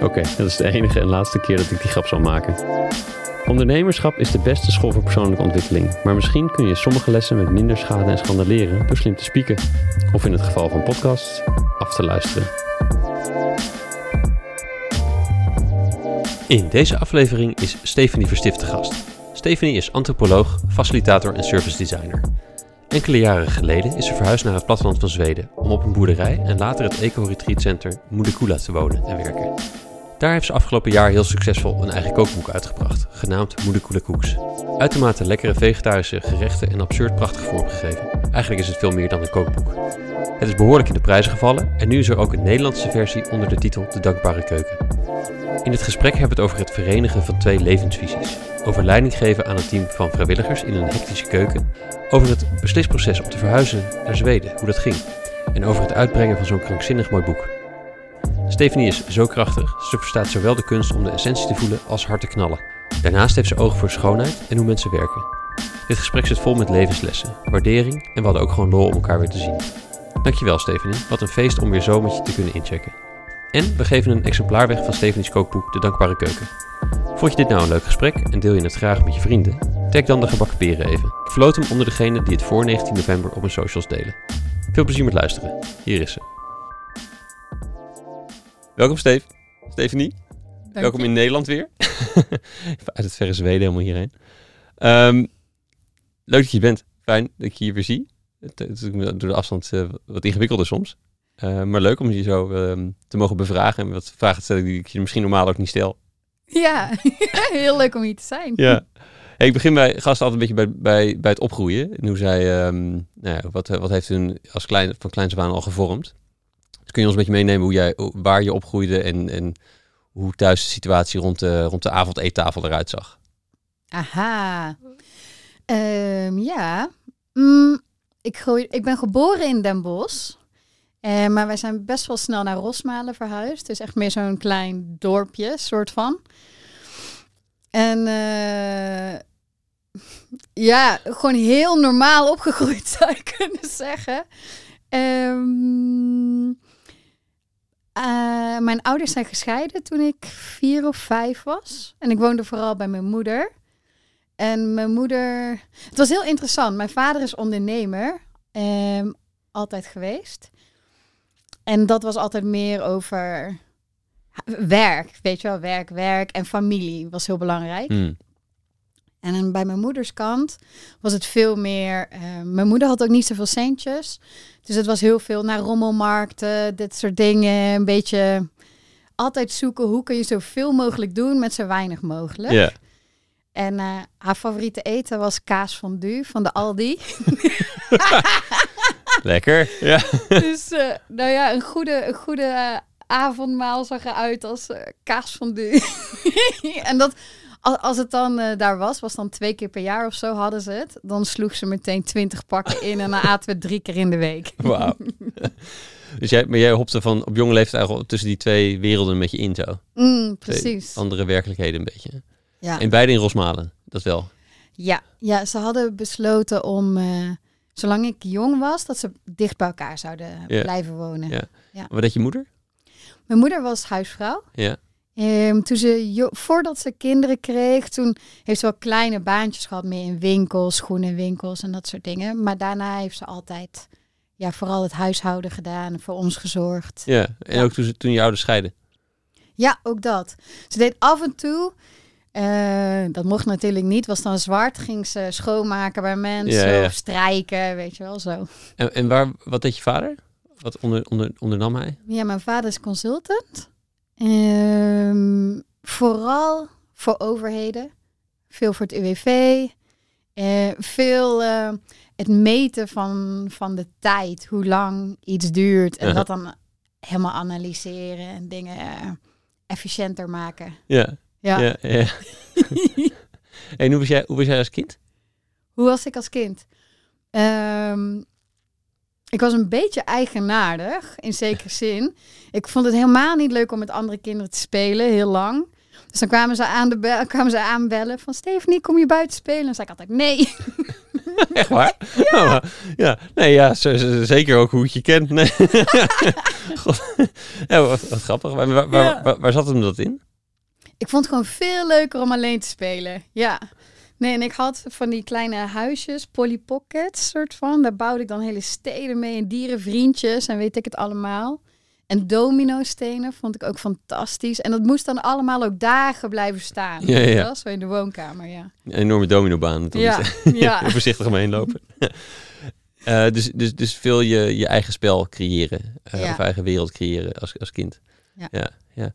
Oké, dat is de enige en laatste keer dat ik die grap zal maken. Ondernemerschap is de beste school voor persoonlijke ontwikkeling, maar misschien kun je sommige lessen met minder schade en schande leren door slim te spieken. Of in het geval van podcasts, af te luisteren. In deze aflevering is Stephanie Verstift te gast. Stephanie is antropoloog, facilitator en service designer. Enkele jaren geleden is ze verhuisd naar het platteland van Zweden om op een boerderij en later het eco-retreat center Moedekula te wonen en werken. Daar heeft ze afgelopen jaar heel succesvol een eigen kookboek uitgebracht, genaamd Moedekula Cooks. Uitermate lekkere vegetarische gerechten en absurd prachtig vormgegeven. Eigenlijk is het veel meer dan een kookboek. Het is behoorlijk in de prijzen gevallen en nu is er ook een Nederlandse versie onder de titel De Dankbare Keuken. In het gesprek hebben we het over het verenigen van twee levensvisies. Over leiding geven aan een team van vrijwilligers in een hectische keuken. Over het beslisproces om te verhuizen naar Zweden, hoe dat ging. En over het uitbrengen van zo'n krankzinnig mooi boek. Stephanie is zo krachtig, ze verstaat zowel de kunst om de essentie te voelen als hard te knallen. Daarnaast heeft ze oog voor schoonheid en hoe mensen werken. Dit gesprek zit vol met levenslessen, waardering en we hadden ook gewoon lol om elkaar weer te zien. Dankjewel Stephanie, wat een feest om weer zo met je te kunnen inchecken. En we geven een exemplaar weg van Stephanie's kookboek De Dankbare Keuken. Vond je dit nou een leuk gesprek en deel je het graag met je vrienden? Tag dan de gebakken peren even. Ik hem onder degenen die het voor 19 november op hun socials delen. Veel plezier met luisteren. Hier is ze. Welkom Steve. Stephanie. Welkom in Nederland weer. Uit het verre Zweden helemaal hierheen. Um, leuk dat je bent. Fijn dat ik je hier weer zie. Het is door de afstand uh, wat ingewikkelder soms. Uh, maar leuk om je zo um, te mogen bevragen en wat vragen te stellen die ik je misschien normaal ook niet stel. Ja, heel leuk om hier te zijn. Ja. Hey, ik begin bij gasten altijd een beetje bij, bij, bij het opgroeien. En hoe zij, um, nou ja, wat, wat heeft hun als klein, van kleins af aan al gevormd? Dus kun je ons een beetje meenemen hoe jij, waar je opgroeide en, en hoe thuis de situatie rond de, rond de avondeettafel eruit zag? Aha. Um, ja. Mm, ik, groei, ik ben geboren in Den Bosch. Uh, maar wij zijn best wel snel naar Rosmalen verhuisd. Dus echt meer zo'n klein dorpje, soort van. En uh, ja, gewoon heel normaal opgegroeid zou ik kunnen zeggen. Um, uh, mijn ouders zijn gescheiden toen ik vier of vijf was. En ik woonde vooral bij mijn moeder. En mijn moeder... Het was heel interessant. Mijn vader is ondernemer. Um, altijd geweest. En dat was altijd meer over werk, weet je wel, werk, werk en familie was heel belangrijk. Hmm. En bij mijn moeders kant was het veel meer. Uh, mijn moeder had ook niet zoveel centjes. Dus het was heel veel naar rommelmarkten, dit soort dingen. Een beetje altijd zoeken hoe kun je zoveel mogelijk doen met zo weinig mogelijk. En uh, haar favoriete eten was kaas fondue van de Aldi. Lekker, ja. dus uh, nou ja, een goede, een goede avondmaal zag eruit als kaas fondue. en dat, als het dan uh, daar was, was dan twee keer per jaar of zo hadden ze het. Dan sloeg ze meteen twintig pakken in en dan aten we drie keer in de week. Wauw. dus jij, maar jij hopte van op jonge leeftijd eigenlijk tussen die twee werelden een beetje in zo. Mm, precies. Twee andere werkelijkheden een beetje. Ja. En beide in Rosmalen, dat wel. Ja, ja ze hadden besloten om, uh, zolang ik jong was, dat ze dicht bij elkaar zouden blijven wonen. Ja. Ja. Wat deed je moeder? Mijn moeder was huisvrouw. Ja. Ehm, toen ze, voordat ze kinderen kreeg, toen heeft ze wel kleine baantjes gehad, meer in winkels, schoenenwinkels en dat soort dingen. Maar daarna heeft ze altijd, ja, vooral het huishouden gedaan voor ons gezorgd. Ja. En Ja. ook toen, ze- toen je ouders scheiden. Ja, ook dat. Ze deed af en toe, eh, dat mocht natuurlijk niet, was dan zwart, ging ze schoonmaken bij mensen Ja, ja. of strijken, weet je wel zo. En, en waar, wat deed je vader? Wat onder, onder, ondernam hij? Ja, mijn vader is consultant. Ehm, vooral voor overheden. Veel voor het UWV. Eh, veel eh, het meten van, van de tijd. Hoe lang iets duurt. En dat dan helemaal analyseren en dingen. eh, efficiënter maken. Ja, Ja. ja. ja. en hoe was, jij, hoe was jij als kind? Hoe was ik als kind? Ehm, ik was een beetje eigenaardig, in zekere zin. Ik vond het helemaal niet leuk om met andere kinderen te spelen, heel lang. Dus dan kwamen ze, aan de kwamen ze aanbellen van... Stephanie, kom je buiten spelen? En dan zei ik altijd nee. Echt waar? Ja. ja. Nee, ja, zeker ook hoe het je kent. Nee. God. Ja, wat, wat grappig. Waar, waar, waar, Ja. waar, waar zat hem dat in? Ik vond het gewoon veel leuker om alleen te spelen. Ja. Nee, en ik had van die kleine huisjes, Polly Pockets, soort van. Daar bouwde ik dan hele steden mee en dierenvriendjes en weet ik het allemaal. En domino-stenen vond ik ook fantastisch. En dat moest dan allemaal ook dagen blijven staan. Ja, ja? Zo in de woonkamer, ja. Een enorme dominobaan. Ja, ja. Voorzichtig omheen lopen. Eh, dus, dus, dus veel je, je eigen spel creëren. Ja. Of eigen wereld creëren als, als kind. Ja. ja, ja.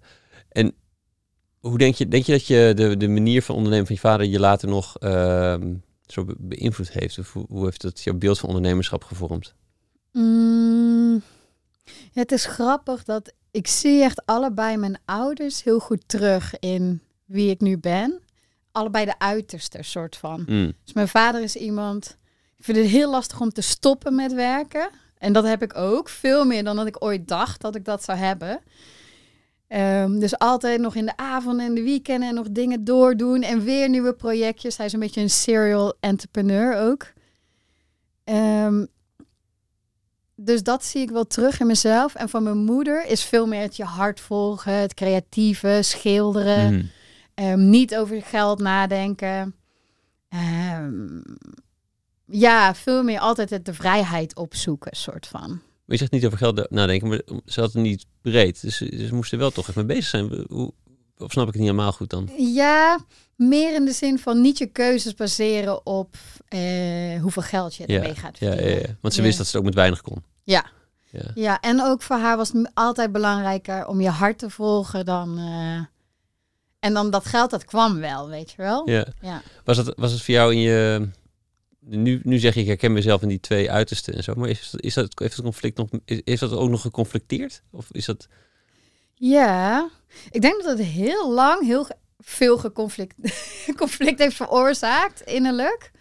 En hoe denk je, denk je dat je de, de manier van ondernemen van je vader je later nog ehm, zo be- beïnvloed heeft? Of hoe, hoe heeft dat jouw beeld van ondernemerschap gevormd? Mm, het is grappig dat ik zie echt allebei mijn ouders heel goed terug in wie ik nu ben. Allebei de uiterste soort van. Mm. Dus mijn vader is iemand. Ik vind het heel lastig om te stoppen met werken. En dat heb ik ook. Veel meer dan dat ik ooit dacht dat ik dat zou hebben. Ehm, dus altijd nog in de avond en de weekenden en nog dingen doordoen. En weer nieuwe projectjes. Hij is een beetje een serial entrepreneur ook. Ehm, dus dat zie ik wel terug in mezelf. En van mijn moeder is veel meer het je hart volgen. Het creatieve, schilderen. Mm. Ehm, niet over geld nadenken. Ja, veel meer altijd het de vrijheid opzoeken, soort van. Maar je zegt niet over geld nadenken, maar ze hadden het niet breed. Dus ze moesten wel toch even mee bezig zijn. Hoe, of snap ik het niet helemaal goed dan? Ja, meer in de zin van niet je keuzes baseren op eh, hoeveel geld je ermee gaat Ja, ja, verdienen. ja. Want ze wist dat ze het ook met weinig kon. Ja. Ja. Ja, en ook voor haar was het altijd belangrijker om je hart te volgen dan... eh, en dan dat geld, dat kwam wel, weet je wel? ja. Ja. Was, het, was het voor jou in je... Nu, nu zeg je, ik herken mezelf in die twee uitersten en zo. Maar is, is dat, heeft het conflict nog... Is, dat ook nog geconflicteerd? Of is dat... Ja, ik denk dat het heel lang heel veel geconflict conflict heeft veroorzaakt innerlijk.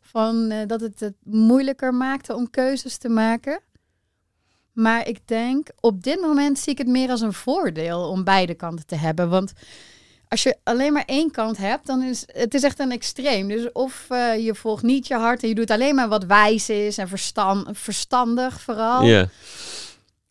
Van eh, dat het het moeilijker maakte om keuzes te maken. Maar ik denk, op dit moment zie ik het meer als een voordeel om beide kanten te hebben. Want als je alleen maar één kant hebt, dan is het is echt een extreem. Dus of eh, je volgt niet je hart en je doet alleen maar wat wijs is en verstan verstandig vooral. Ja.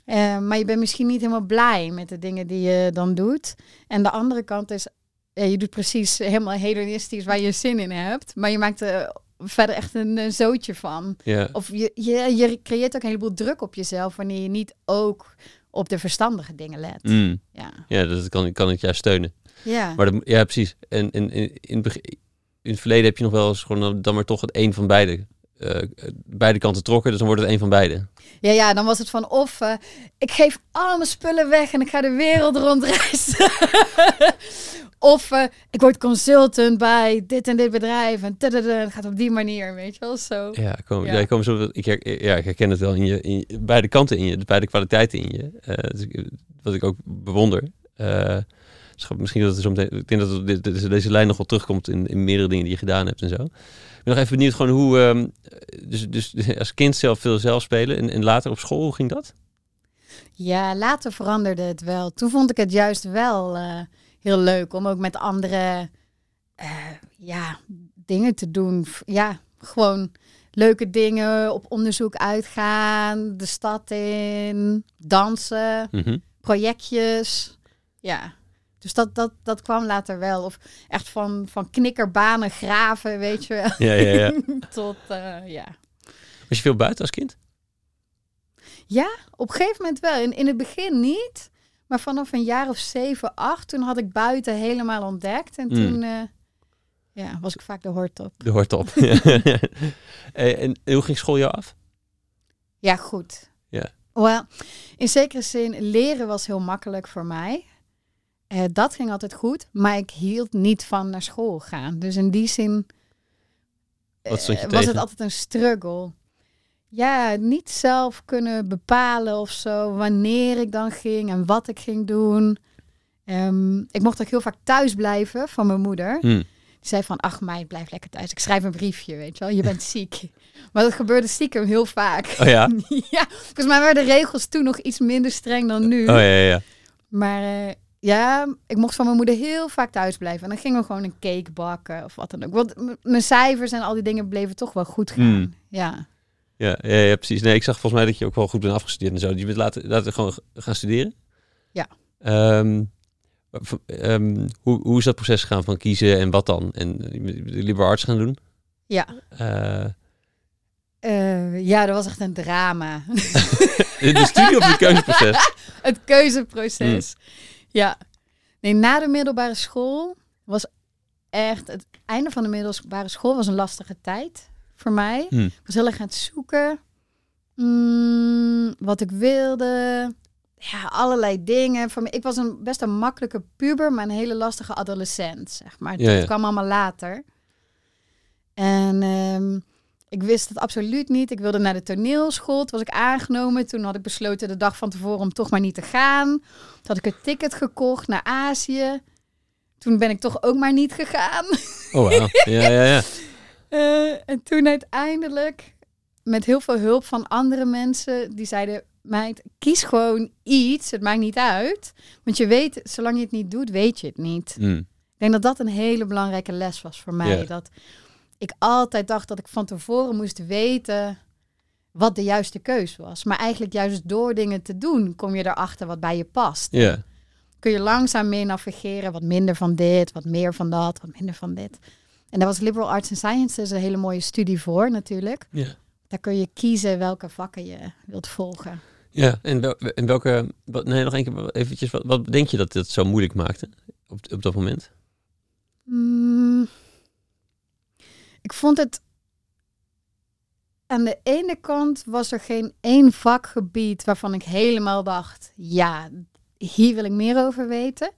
Eh, maar je bent misschien niet helemaal blij met de dingen die je dan doet. En de andere kant is, ja, je doet precies helemaal hedonistisch waar je zin in hebt. Maar je maakt er verder echt een, eh, zootje van. Of je, je, je creëert ook een heleboel druk op jezelf wanneer je niet ook op de verstandige dingen let. Mm. Ja. Ja, dat kan, kan ik juist steunen. Ja. Maar dat, ja, precies. En, in, het begin- in het verleden heb je nog wel eens gewoon dan- maar toch het een van beide. eh, beide kanten trokken, dus dan wordt het een van beide. ja, ja, dan was het van of eh, ik geef al mijn spullen weg en ik ga de wereld rondreizen. of eh, ik word consultant bij dit en dit bedrijf en het gaat op die manier, weet je wel, zo. Ja, kom, Ja. ja. kom zo, ik, her- ja, ik herken het wel in je, in je- beide kanten in je, de beide kwaliteiten in je. Dus ik- wat ik ook bewonder. Misschien dat er zo meteen, ik denk dat het- dit- dit- deze lijn nog wel terugkomt in, in meerdere dingen die je gedaan hebt en zo. Ik ben nog even benieuwd gewoon hoe, ehm, dus, dus als kind zelf veel zelf spelen en, en later op school, hoe ging dat? Ja, later veranderde het wel. Toen vond ik het juist wel eh, heel leuk om ook met anderen eh, ja, dingen te doen. Ja, gewoon leuke dingen, op onderzoek uitgaan, de stad in, dansen, Mhm. projectjes. Ja, dus dat, dat, dat kwam later wel. Of echt van, van knikkerbanen graven, weet je wel. Ja, ja, ja. Tot, eh, ja. Was je veel buiten als kind? Op een gegeven moment wel. In, in het begin niet. Maar vanaf een jaar of zeven, acht, toen had ik buiten helemaal ontdekt. En Mm. toen eh, ja, was ik vaak de hort op. De hoort op. en, en hoe ging school jou af? Ja, goed. Ja. Wel, in zekere zin, leren was heel makkelijk voor mij. Eh, dat ging altijd goed. Maar ik hield niet van naar school gaan. Dus in die zin eh, was tegen? het altijd een struggle. Ja, niet zelf kunnen bepalen of zo wanneer ik dan ging en wat ik ging doen. Ehm, ik mocht ook heel vaak thuis blijven van mijn moeder. Hm. Die zei van, ach meid, blijf lekker thuis. Ik schrijf een briefje, weet je wel. Je bent ziek. Maar dat gebeurde stiekem heel vaak. Oh ja? ja, volgens mij waren de regels toen nog iets minder streng dan nu. Oh ja, ja, ja. Maar eh, ja, ik mocht van mijn moeder heel vaak thuis blijven. En dan gingen we gewoon een cake bakken of wat dan ook. Want mijn cijfers en al die dingen bleven toch wel goed gaan. Hmm. Ja. Ja, ja, ja, precies. Nee, ik zag volgens mij dat je ook wel goed bent afgestudeerd en zo. Je bent later, later gewoon gaan studeren? Ja. Ehm, ehm, hoe, hoe is dat proces gegaan van kiezen en wat dan? En de liberal arts gaan doen? Ja. Eh, Eh, ja, dat was echt een drama. de studie of het keuzeproces? het keuzeproces. Hmm. Ja. Nee, na de middelbare school was echt... Het einde van de middelbare school was een lastige tijd voor mij. Hm. Ik was heel erg aan het zoeken. Mm, wat ik wilde. Ja, allerlei dingen. Voor ik was een best een makkelijke puber, maar een hele lastige adolescent, zeg maar. Ja, ja. Het kwam allemaal later. En ehm, ik wist het absoluut niet. Ik wilde naar de toneelschool. Toen was ik aangenomen. Toen had ik besloten de dag van tevoren om toch maar niet te gaan. Toen had ik een ticket gekocht naar Azië. Toen ben ik toch ook maar niet gegaan. Oh, wauw. Ja, ja, ja. Eh, en toen uiteindelijk, met heel veel hulp van andere mensen, die zeiden: Meid, kies gewoon iets. Het maakt niet uit. Want je weet, zolang je het niet doet, weet je het niet. Hm. Ik denk dat dat een hele belangrijke les was voor mij. Dat ik altijd dacht dat ik van tevoren moest weten wat de juiste keus was. Maar eigenlijk juist door dingen te doen, kom je erachter wat bij je past. Ja. Kun je langzaam mee navigeren. Wat minder van dit, wat meer van dat, wat minder van dit. En daar was Liberal Arts and Sciences een hele mooie studie voor natuurlijk. Ja. Daar kun je kiezen welke vakken je wilt volgen. Ja, en, wel, en welke... Wat, nee, nog één keer eventjes. Wat, wat denk je dat het zo moeilijk maakte op, op dat moment? Mm, ik vond het. Aan de ene kant was er geen één vakgebied waarvan ik helemaal dacht: ja, hier wil ik meer over weten.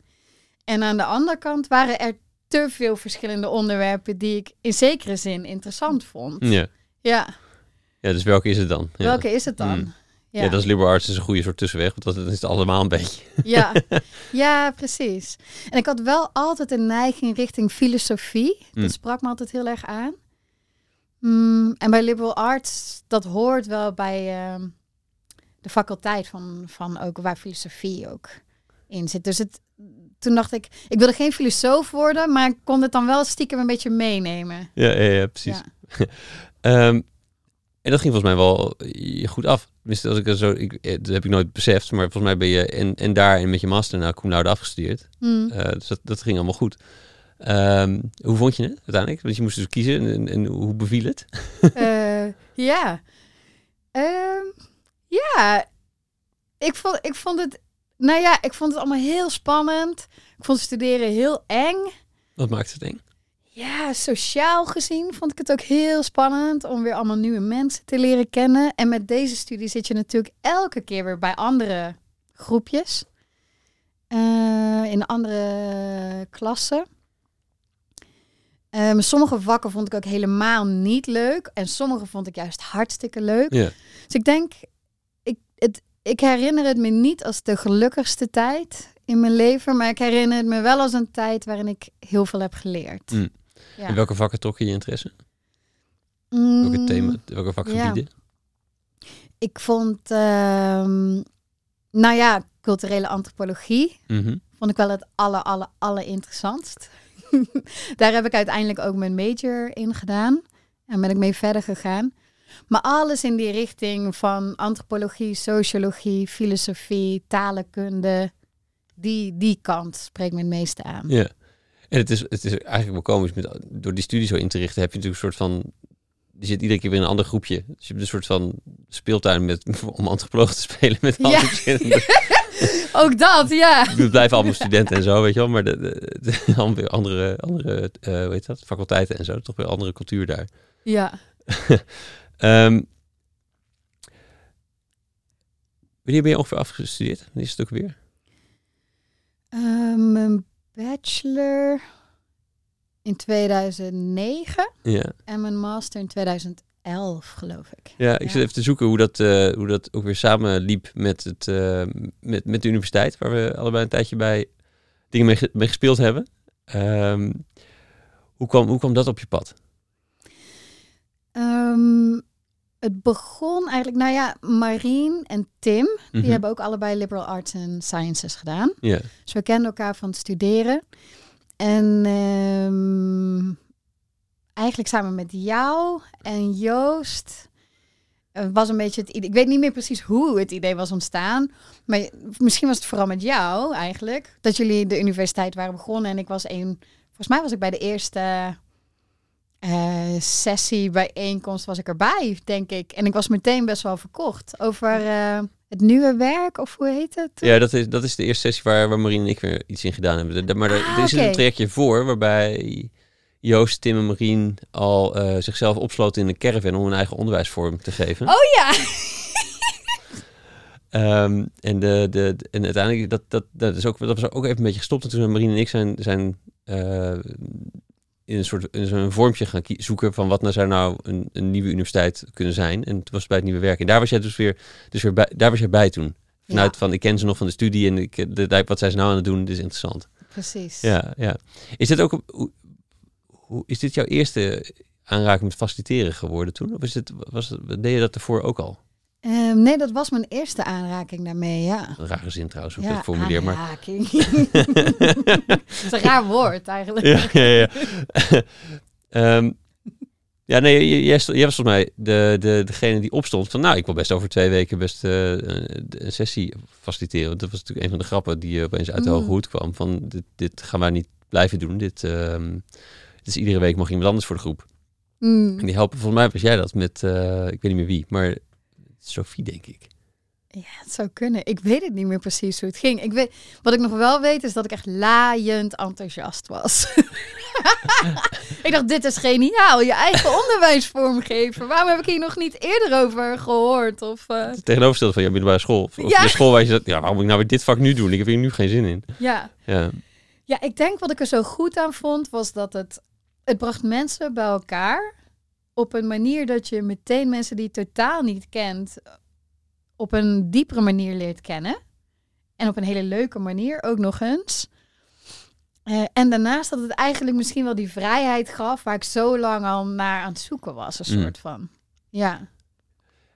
En aan de andere kant waren er te veel verschillende onderwerpen die ik in zekere zin interessant vond. Ja. Ja, Ja, dus welke is het dan? Ja. welke is het dan? Mm. Ja. dat is liberal arts is een goede soort tussenweg, want dat is het allemaal een beetje. Ja, ja, precies. En ik had wel altijd een neiging richting filosofie. Dat Mm. sprak me altijd heel erg aan. Mm, en bij liberal arts, dat hoort wel bij ehm, de faculteit van, van ook waar filosofie ook in zit. Dus het, toen dacht ik, ik wilde geen filosoof worden, maar ik kon het dan wel stiekem een beetje meenemen. Ja, ja, ja precies. Ja. Ehm, en dat ging volgens mij wel eh, goed af. Tenminste, als ik er zo, ik, eh, dat heb ik nooit beseft, maar volgens mij ben je en, en daar en met je master naar cum laude afgestudeerd. Mm. Eh, dus dat, dat ging allemaal goed. Ehm, hoe vond je het uiteindelijk? Want je moest dus kiezen en, en, en hoe beviel het? Eh, ja. Ehm, ja. Ik vond, ik vond het... Nou ja, ik vond het allemaal heel spannend. Ik vond studeren heel eng. Wat maakt het eng? Ja, sociaal gezien vond ik het ook heel spannend om weer allemaal nieuwe mensen te leren kennen. En met deze studie zit je natuurlijk elke keer weer bij andere groepjes. Eh, in andere klassen. Ehm, sommige vakken vond ik ook helemaal niet leuk. En sommige vond ik juist hartstikke leuk. Dus ik denk, ik, het, ik herinner het me niet als de gelukkigste tijd in mijn leven. Maar ik herinner het me wel als een tijd waarin ik heel veel heb geleerd. Mm. Ja. En welke vakken trokken je interesse? Welke Mm, thema, welke vakgebieden? Ik vond, ehm, nou ja, culturele antropologie Mhm. vond ik wel het aller, aller, aller interessantst. Daar heb ik uiteindelijk ook mijn major in gedaan. En ben ik mee verder gegaan. Maar alles in die richting van antropologie, sociologie, filosofie, talenkunde. Die, die kant spreekt me het meeste aan. Ja. En het is, het is eigenlijk wel komisch, met, door die studie zo in te richten, heb je natuurlijk een soort van... Je zit iedere keer weer in een ander groepje. Dus je hebt een soort van speeltuin met, om antropoloog te spelen met Ja. Ook dat, ja. Het blijven allemaal studenten en zo, weet je wel. Maar de, andere, andere eh, hoe heet dat, faculteiten en zo. Toch weer andere cultuur daar. Ja. Ehm, wanneer ben je ongeveer afgestudeerd? Wanneer is het ook weer? Mijn bachelor in 2009 Ja, en mijn master in 2011, geloof ik. ja ik Ja. zit even te zoeken hoe dat, eh, hoe dat ook weer samen liep met, het, eh, met, met de universiteit. Waar we allebei een tijdje bij dingen mee, mee gespeeld hebben. Ehm, hoe, kwam, hoe kwam dat op je pad? Ehm, het begon eigenlijk, nou ja, Marien en Tim, die Mhm. hebben ook allebei liberal arts and sciences gedaan. Ja. Dus we kenden elkaar van het studeren. En ehm, eigenlijk samen met jou en Joost eh, was een beetje het idee. Ik weet niet meer precies hoe het idee was ontstaan. Maar misschien was het vooral met jou eigenlijk. Dat jullie de universiteit waren begonnen. En ik was een. Volgens mij was ik bij de eerste eh, sessie bijeenkomst was ik erbij, denk ik. En ik was meteen best wel verkocht over eh, het nieuwe werk, of hoe heet het? Ja, dat is, dat is de eerste sessie waar, waar Marien en ik weer iets in gedaan hebben. De- maar er, Ah, er is een trajectje voor waarbij Joost, Tim en Marien al eh, zichzelf opsloten in een caravan om een eigen onderwijsvorm te geven. Oh ja! Ehm, en, de, de, de- en uiteindelijk, dat, dat, dat, is ook, dat was ook even een beetje gestopt. En toen Marien en ik zijn, zijn in een soort in zo'n vormpje gaan zoeken van wat nou zou nou een, een nieuwe universiteit kunnen zijn. En toen was het bij het nieuwe werk. En daar was jij dus weer, dus weer bij, daar was jij bij toen. Vanuit van, ik ken ze nog van de studie en ik, de, de- wat zijn ze nou aan het doen, dit is interessant. Precies. Ja, ja. Is dit ook, hoe, hoe, is dit jouw eerste aanraking met faciliteren geworden toen? Of is het, was het, deed je dat ervoor ook al? Ehm, nee, dat was mijn eerste aanraking daarmee, ja. Een rare zin trouwens, hoe ik ja, het formuleer, maar... aanraking. Het is een raar woord eigenlijk. ja, ja, ja. Ehm, ja, nee, jij, was volgens mij de, de, degene die opstond van... nou, ik wil best over twee weken best eh, een, sessie faciliteren. Want dat was natuurlijk een van de grappen die eh, opeens uit de Mm. hoge hoed kwam. Van, dit, dit gaan wij niet blijven doen. Dit, ehm, dus iedere week mag iemand anders voor de groep. Mm. En die helpen, volgens mij was jij dat met... eh, ik weet niet meer wie, maar Sophie, denk ik. Ja, het zou kunnen. Ik weet het niet meer precies hoe het ging. Ik weet, wat ik nog wel weet is dat ik echt laaiend enthousiast was. ik dacht, dit is geniaal. Je eigen onderwijsvorm geven. Waarom heb ik hier nog niet eerder over gehoord? Of, Het tegenovergestelde van jouw middelbare school. Of Ja. de school waar je zegt, ja, waarom moet ik nou weer dit vak nu doen? Ik heb hier nu geen zin in. ja. Ja, ja, ik denk wat ik er zo goed aan vond, was dat het, het bracht mensen bij elkaar. Op een manier dat je meteen mensen die je totaal niet kent, op een diepere manier leert kennen. En op een hele leuke manier ook nog eens. Eh, en daarnaast dat het eigenlijk misschien wel die vrijheid gaf waar ik zo lang al naar aan het zoeken was, een Mm. soort van. Ja.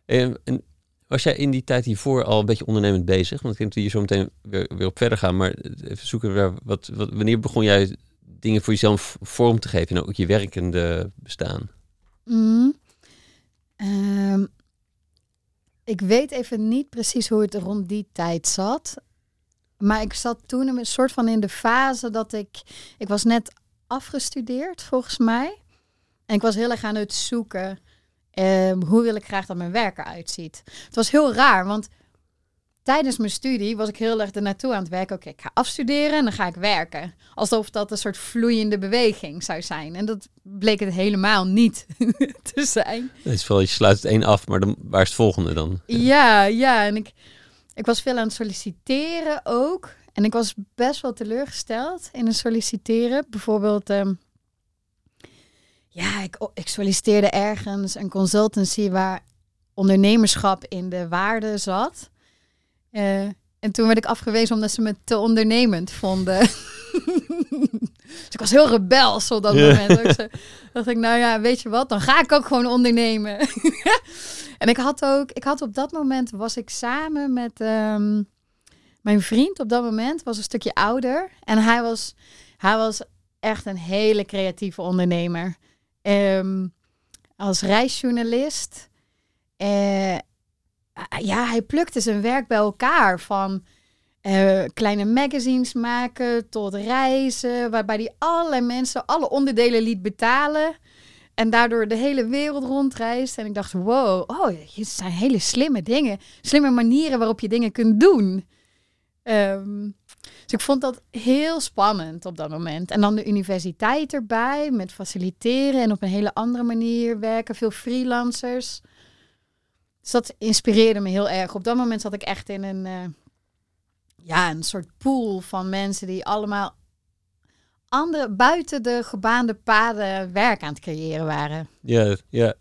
En, en was jij in die tijd hiervoor al een beetje ondernemend bezig? Want ik denk dat we hier zo meteen weer, weer op verder gaan. Maar even zoeken, wat, wat, wanneer begon jij dingen voor jezelf vorm te geven? En ook je werkende bestaan? Mm. Ehm, ik weet even niet precies hoe het rond die tijd zat. Maar ik zat toen een soort van in de fase dat ik... Ik was net afgestudeerd, volgens mij. En ik was heel erg aan het zoeken... ehm, hoe wil ik graag dat mijn werk eruit ziet. Het was heel raar, want tijdens mijn studie was ik heel erg ernaartoe aan het werken. Oké, ik ga afstuderen en dan ga ik werken. Alsof dat een soort vloeiende beweging zou zijn. En dat bleek het helemaal niet te zijn. Het is wel, je sluit het een af, maar dan, waar is het volgende dan? Ja, ja. En ik, ik was veel aan het solliciteren ook. En ik was best wel teleurgesteld in het solliciteren. Bijvoorbeeld, ehm, ja, ik, ik solliciteerde ergens een consultancy waar ondernemerschap in de waarde zat. Eh, en toen werd ik afgewezen omdat ze me te ondernemend vonden. dus ik was heel rebels op dat moment. Zei- dacht ik, nou ja, weet je wat, dan ga ik ook gewoon ondernemen. en ik had ook, ik had op dat moment was ik samen met ehm, mijn vriend. Op dat moment was een stukje ouder en hij was, hij was echt een hele creatieve ondernemer. Ehm, als reisjournalist. Eh, ja, hij plukte zijn werk bij elkaar. Van eh, kleine magazines maken tot reizen. Waarbij hij allerlei mensen alle onderdelen liet betalen. En daardoor de hele wereld rondreist. En ik dacht, wow, oh, dit zijn hele slimme dingen. Slimme manieren waarop je dingen kunt doen. Ehm, dus ik vond dat heel spannend op dat moment. En dan de universiteit erbij met faciliteren en op een hele andere manier werken. Veel freelancers. Dus dat inspireerde me heel erg. Op dat moment zat ik echt in een, eh, ja, een soort pool van mensen die allemaal andere, buiten de gebaande paden werk aan het creëren waren. Ja, ja.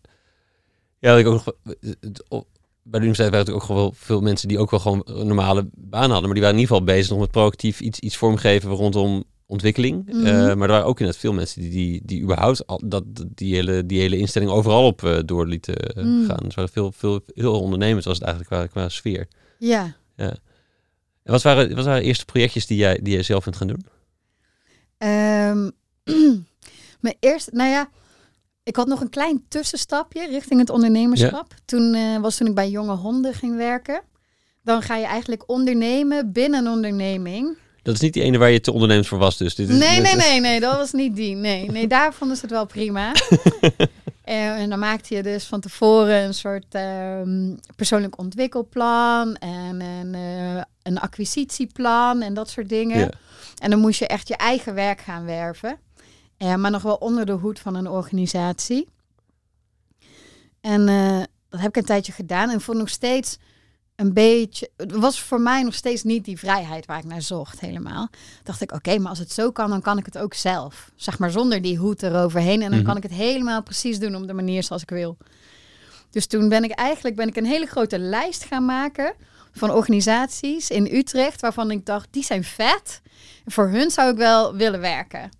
Ja, ik ook nog. het- op- bij de universiteit waren natuurlijk ook gewoon veel mensen die ook wel gewoon een normale baan hadden. Maar die waren in ieder geval bezig om met proactief iets, iets vormgeven rondom ontwikkeling. Mhm. Eh, maar er waren ook inderdaad veel mensen die, die, die überhaupt al, dat, die, hele, die hele instelling overal op eh, door lieten eh, Mm. gaan. Dus er waren veel, veel, heel ondernemers was het eigenlijk qua, qua sfeer. Ja. En wat waren, wat waren de eerste projectjes die jij, die jij zelf bent gaan doen? Ehm, mijn eerste, nou ja, ik had nog een klein tussenstapje richting het ondernemerschap. Toen was toen ik bij Jonge Honden ging werken. Dan ga je eigenlijk ondernemen binnen een onderneming. Dat is niet die ene waar je te ondernemend voor was dus. Dit is, Nee, nee, nee, nee, dat was niet die. Nee, nee daar vonden ze het wel prima. En dan maakte je dus van tevoren een soort ehm, persoonlijk ontwikkelplan en een, eh, een acquisitieplan en dat soort dingen. Ja. En dan moest je echt je eigen werk gaan werven. Eh, maar nog wel onder de hoed van een organisatie. En eh, dat heb ik een tijdje gedaan. En vond nog steeds een beetje... Het was voor mij nog steeds niet die vrijheid waar ik naar zocht helemaal. Dacht ik, oké, maar als het zo kan, dan kan ik het ook zelf. Zeg maar zonder die hoed eroverheen. En dan Mhm. kan ik het helemaal precies doen op de manier zoals ik wil. Dus toen ben ik eigenlijk ben ik een hele grote lijst gaan maken van organisaties in Utrecht waarvan ik dacht, die zijn vet. Voor hun zou ik wel willen werken.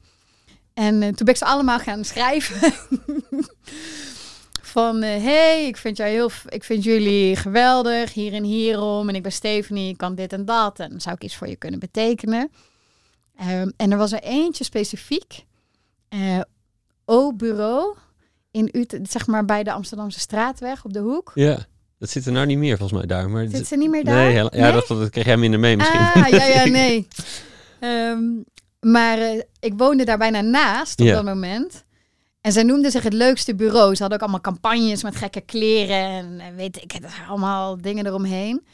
En eh, toen ben ik ze allemaal gaan schrijven. van, eh, hey, ik vind, jou heel, ik vind jullie geweldig, hier en hierom. En ik ben Stephanie, ik kan dit en dat. En zou ik iets voor je kunnen betekenen? Ehm, en er was er eentje specifiek. eh O-bureau in Utrecht, zeg maar bij de Amsterdamse straatweg op de hoek. Ja, dat zit er nou niet meer volgens mij daar. Maar Zit ze niet meer daar? Nee, ja, Dat, dat kreeg jij minder mee misschien. Ah, ja, ja, nee. Ehm, maar eh, ik woonde daar bijna naast op Ja. dat moment. En zij noemden zich het leukste bureau. Ze hadden ook allemaal campagnes met gekke kleren en weet ik, allemaal dingen eromheen.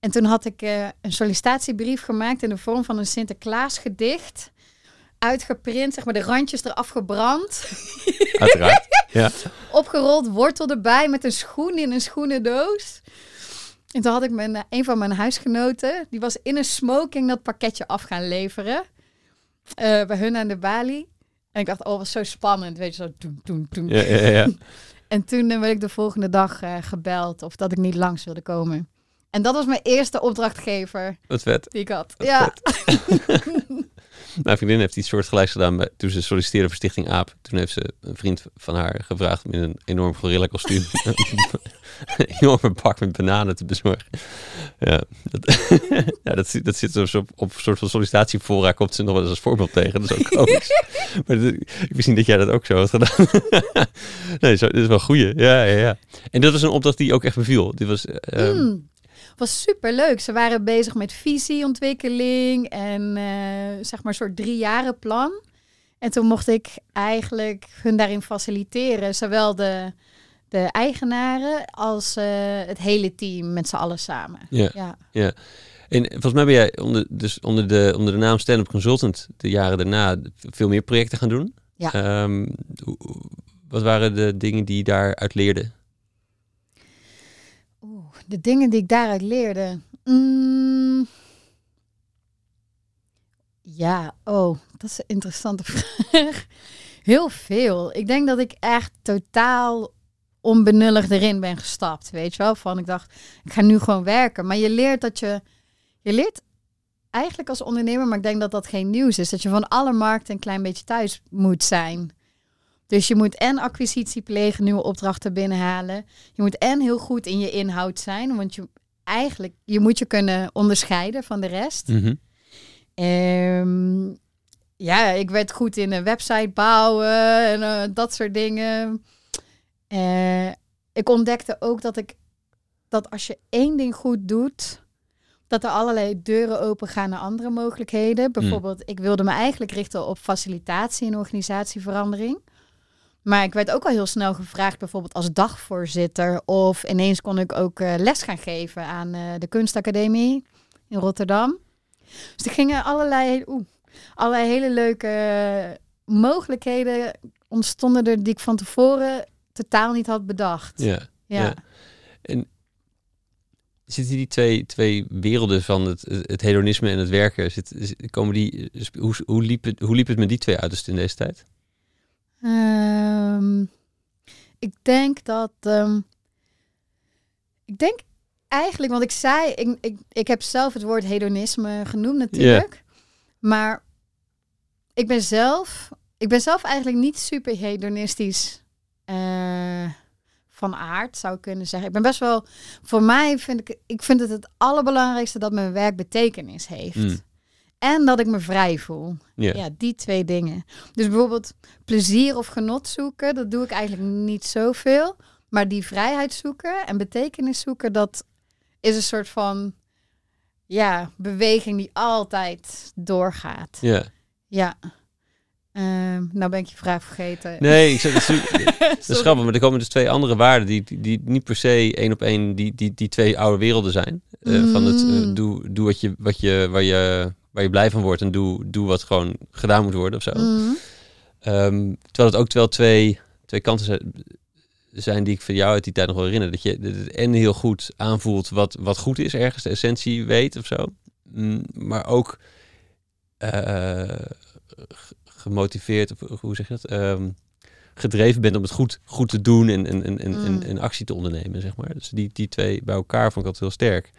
En toen had ik eh, een sollicitatiebrief gemaakt in de vorm van een Sinterklaas gedicht. Uitgeprint, zeg maar de randjes eraf gebrand. Uiteraard. Ja. Opgerold wortel erbij met een schoen in een schoenendoos. En toen had ik mijn, eh, een van mijn huisgenoten, die was in een smoking dat pakketje af gaan leveren. eh, bij hun aan de balie. En ik dacht, oh, was zo spannend. Weet je, zo toen, toen, toen. Ja, ja, ja. En toen eh, werd ik de volgende dag eh, gebeld of dat ik niet langs wilde komen. En dat was mijn eerste opdrachtgever Wat vet. die ik had. Wat ja. Mijn vriendin heeft iets soortgelijks gedaan bij, toen ze solliciteerde voor Stichting AAP. Toen heeft ze een vriend van haar gevraagd om in een enorm gorilla kostuum een enorme bak met bananen te bezorgen. Ja, dat, ja, dat, zit- dat zit dus op, op een soort van sollicitatiefora, komt ze nog wel eens als voorbeeld tegen. Dat is ook komisch. maar dat- ik wist niet dat jij dat ook zo had gedaan. nee, zo, dit is wel een goeie. Ja, ja, ja. En dat was een opdracht die ook echt beviel. Dit was, eh, ehm, Mm. Was super leuk. Ze waren bezig met visieontwikkeling en eh, zeg maar een soort drie plan. En toen mocht ik eigenlijk hun daarin faciliteren, zowel de, de eigenaren als eh, het hele team met z'n allen samen. Ja. Ja. En volgens mij ben jij onder, dus onder, de, onder de naam Stand-up Consultant de jaren daarna veel meer projecten gaan doen. Ja. Ehm, wat waren de dingen die je daaruit leerde? De dingen die ik daaruit leerde. Mm. Ja, oh, dat is een interessante vraag. Heel veel. Ik denk dat ik echt totaal onbenullig erin ben gestapt, weet je wel. Van ik dacht, ik ga nu gewoon werken. Maar je leert dat je, je leert eigenlijk als ondernemer, maar ik denk dat dat geen nieuws is, dat je van alle markten een klein beetje thuis moet zijn. Dus je moet en acquisitie plegen, nieuwe opdrachten binnenhalen. Je moet en heel goed in je inhoud zijn, want je eigenlijk je moet je kunnen onderscheiden van de rest. Mhm. Ehm, ja, ik werd goed in een website bouwen en eh, dat soort dingen. Eh, ik ontdekte ook dat ik dat als je één ding goed doet, dat er allerlei deuren open gaan naar andere mogelijkheden. Bijvoorbeeld, ik wilde me eigenlijk richten op facilitatie en organisatieverandering. Maar ik werd ook al heel snel gevraagd, bijvoorbeeld als dagvoorzitter. Of ineens kon ik ook eh, les gaan geven aan eh, de kunstacademie in Rotterdam. Dus er gingen allerlei, oeh, allerlei hele leuke mogelijkheden ontstonden er die ik van tevoren totaal niet had bedacht. Ja. ja. ja. En zitten die twee, twee werelden van het, het hedonisme en het werken, zit- komen die, hoe, hoe, liep het, hoe liep het met die twee uitersten in deze tijd? Ehm, ik denk dat. ehm, Ik denk eigenlijk, want ik zei, ik, ik, ik heb zelf het woord hedonisme genoemd natuurlijk. Maar ik ben zelf, ik ben zelf eigenlijk niet super hedonistisch eh, van aard, zou ik kunnen zeggen. Ik ben best wel, voor mij vind ik, ik vind het het allerbelangrijkste dat mijn werk betekenis heeft. Mm. En dat ik me vrij voel. Ja. Ja, die twee dingen. Dus bijvoorbeeld plezier of genot zoeken, dat doe ik eigenlijk niet zoveel. Maar die vrijheid zoeken en betekenis zoeken, dat is een soort van ja, beweging die altijd doorgaat. ja. Ja. Ehm, nou ben ik je vraag vergeten. Nee, ik zeg, dat, is, dat grappig, maar er komen dus twee andere waarden die, die, die niet per se één op één die, die, die twee oude werelden zijn. Eh, Van het eh, Mm. doe, doe wat je, wat je, waar, je, waar je blij van wordt en doe, doe wat gewoon gedaan moet worden of zo. Ehm, terwijl het ook wel twee, twee kanten zijn, die ik van jou uit die tijd nog wel herinner. Dat je dat het en heel goed aanvoelt wat, wat goed is ergens, de essentie weet of zo. Mm, maar ook eh, gemotiveerd, of hoe zeg je dat? Ehm, gedreven bent om het goed, goed te doen en, en, en, en, en, Mm. en actie te ondernemen, zeg maar. Dus die, die twee bij elkaar vond ik altijd heel sterk.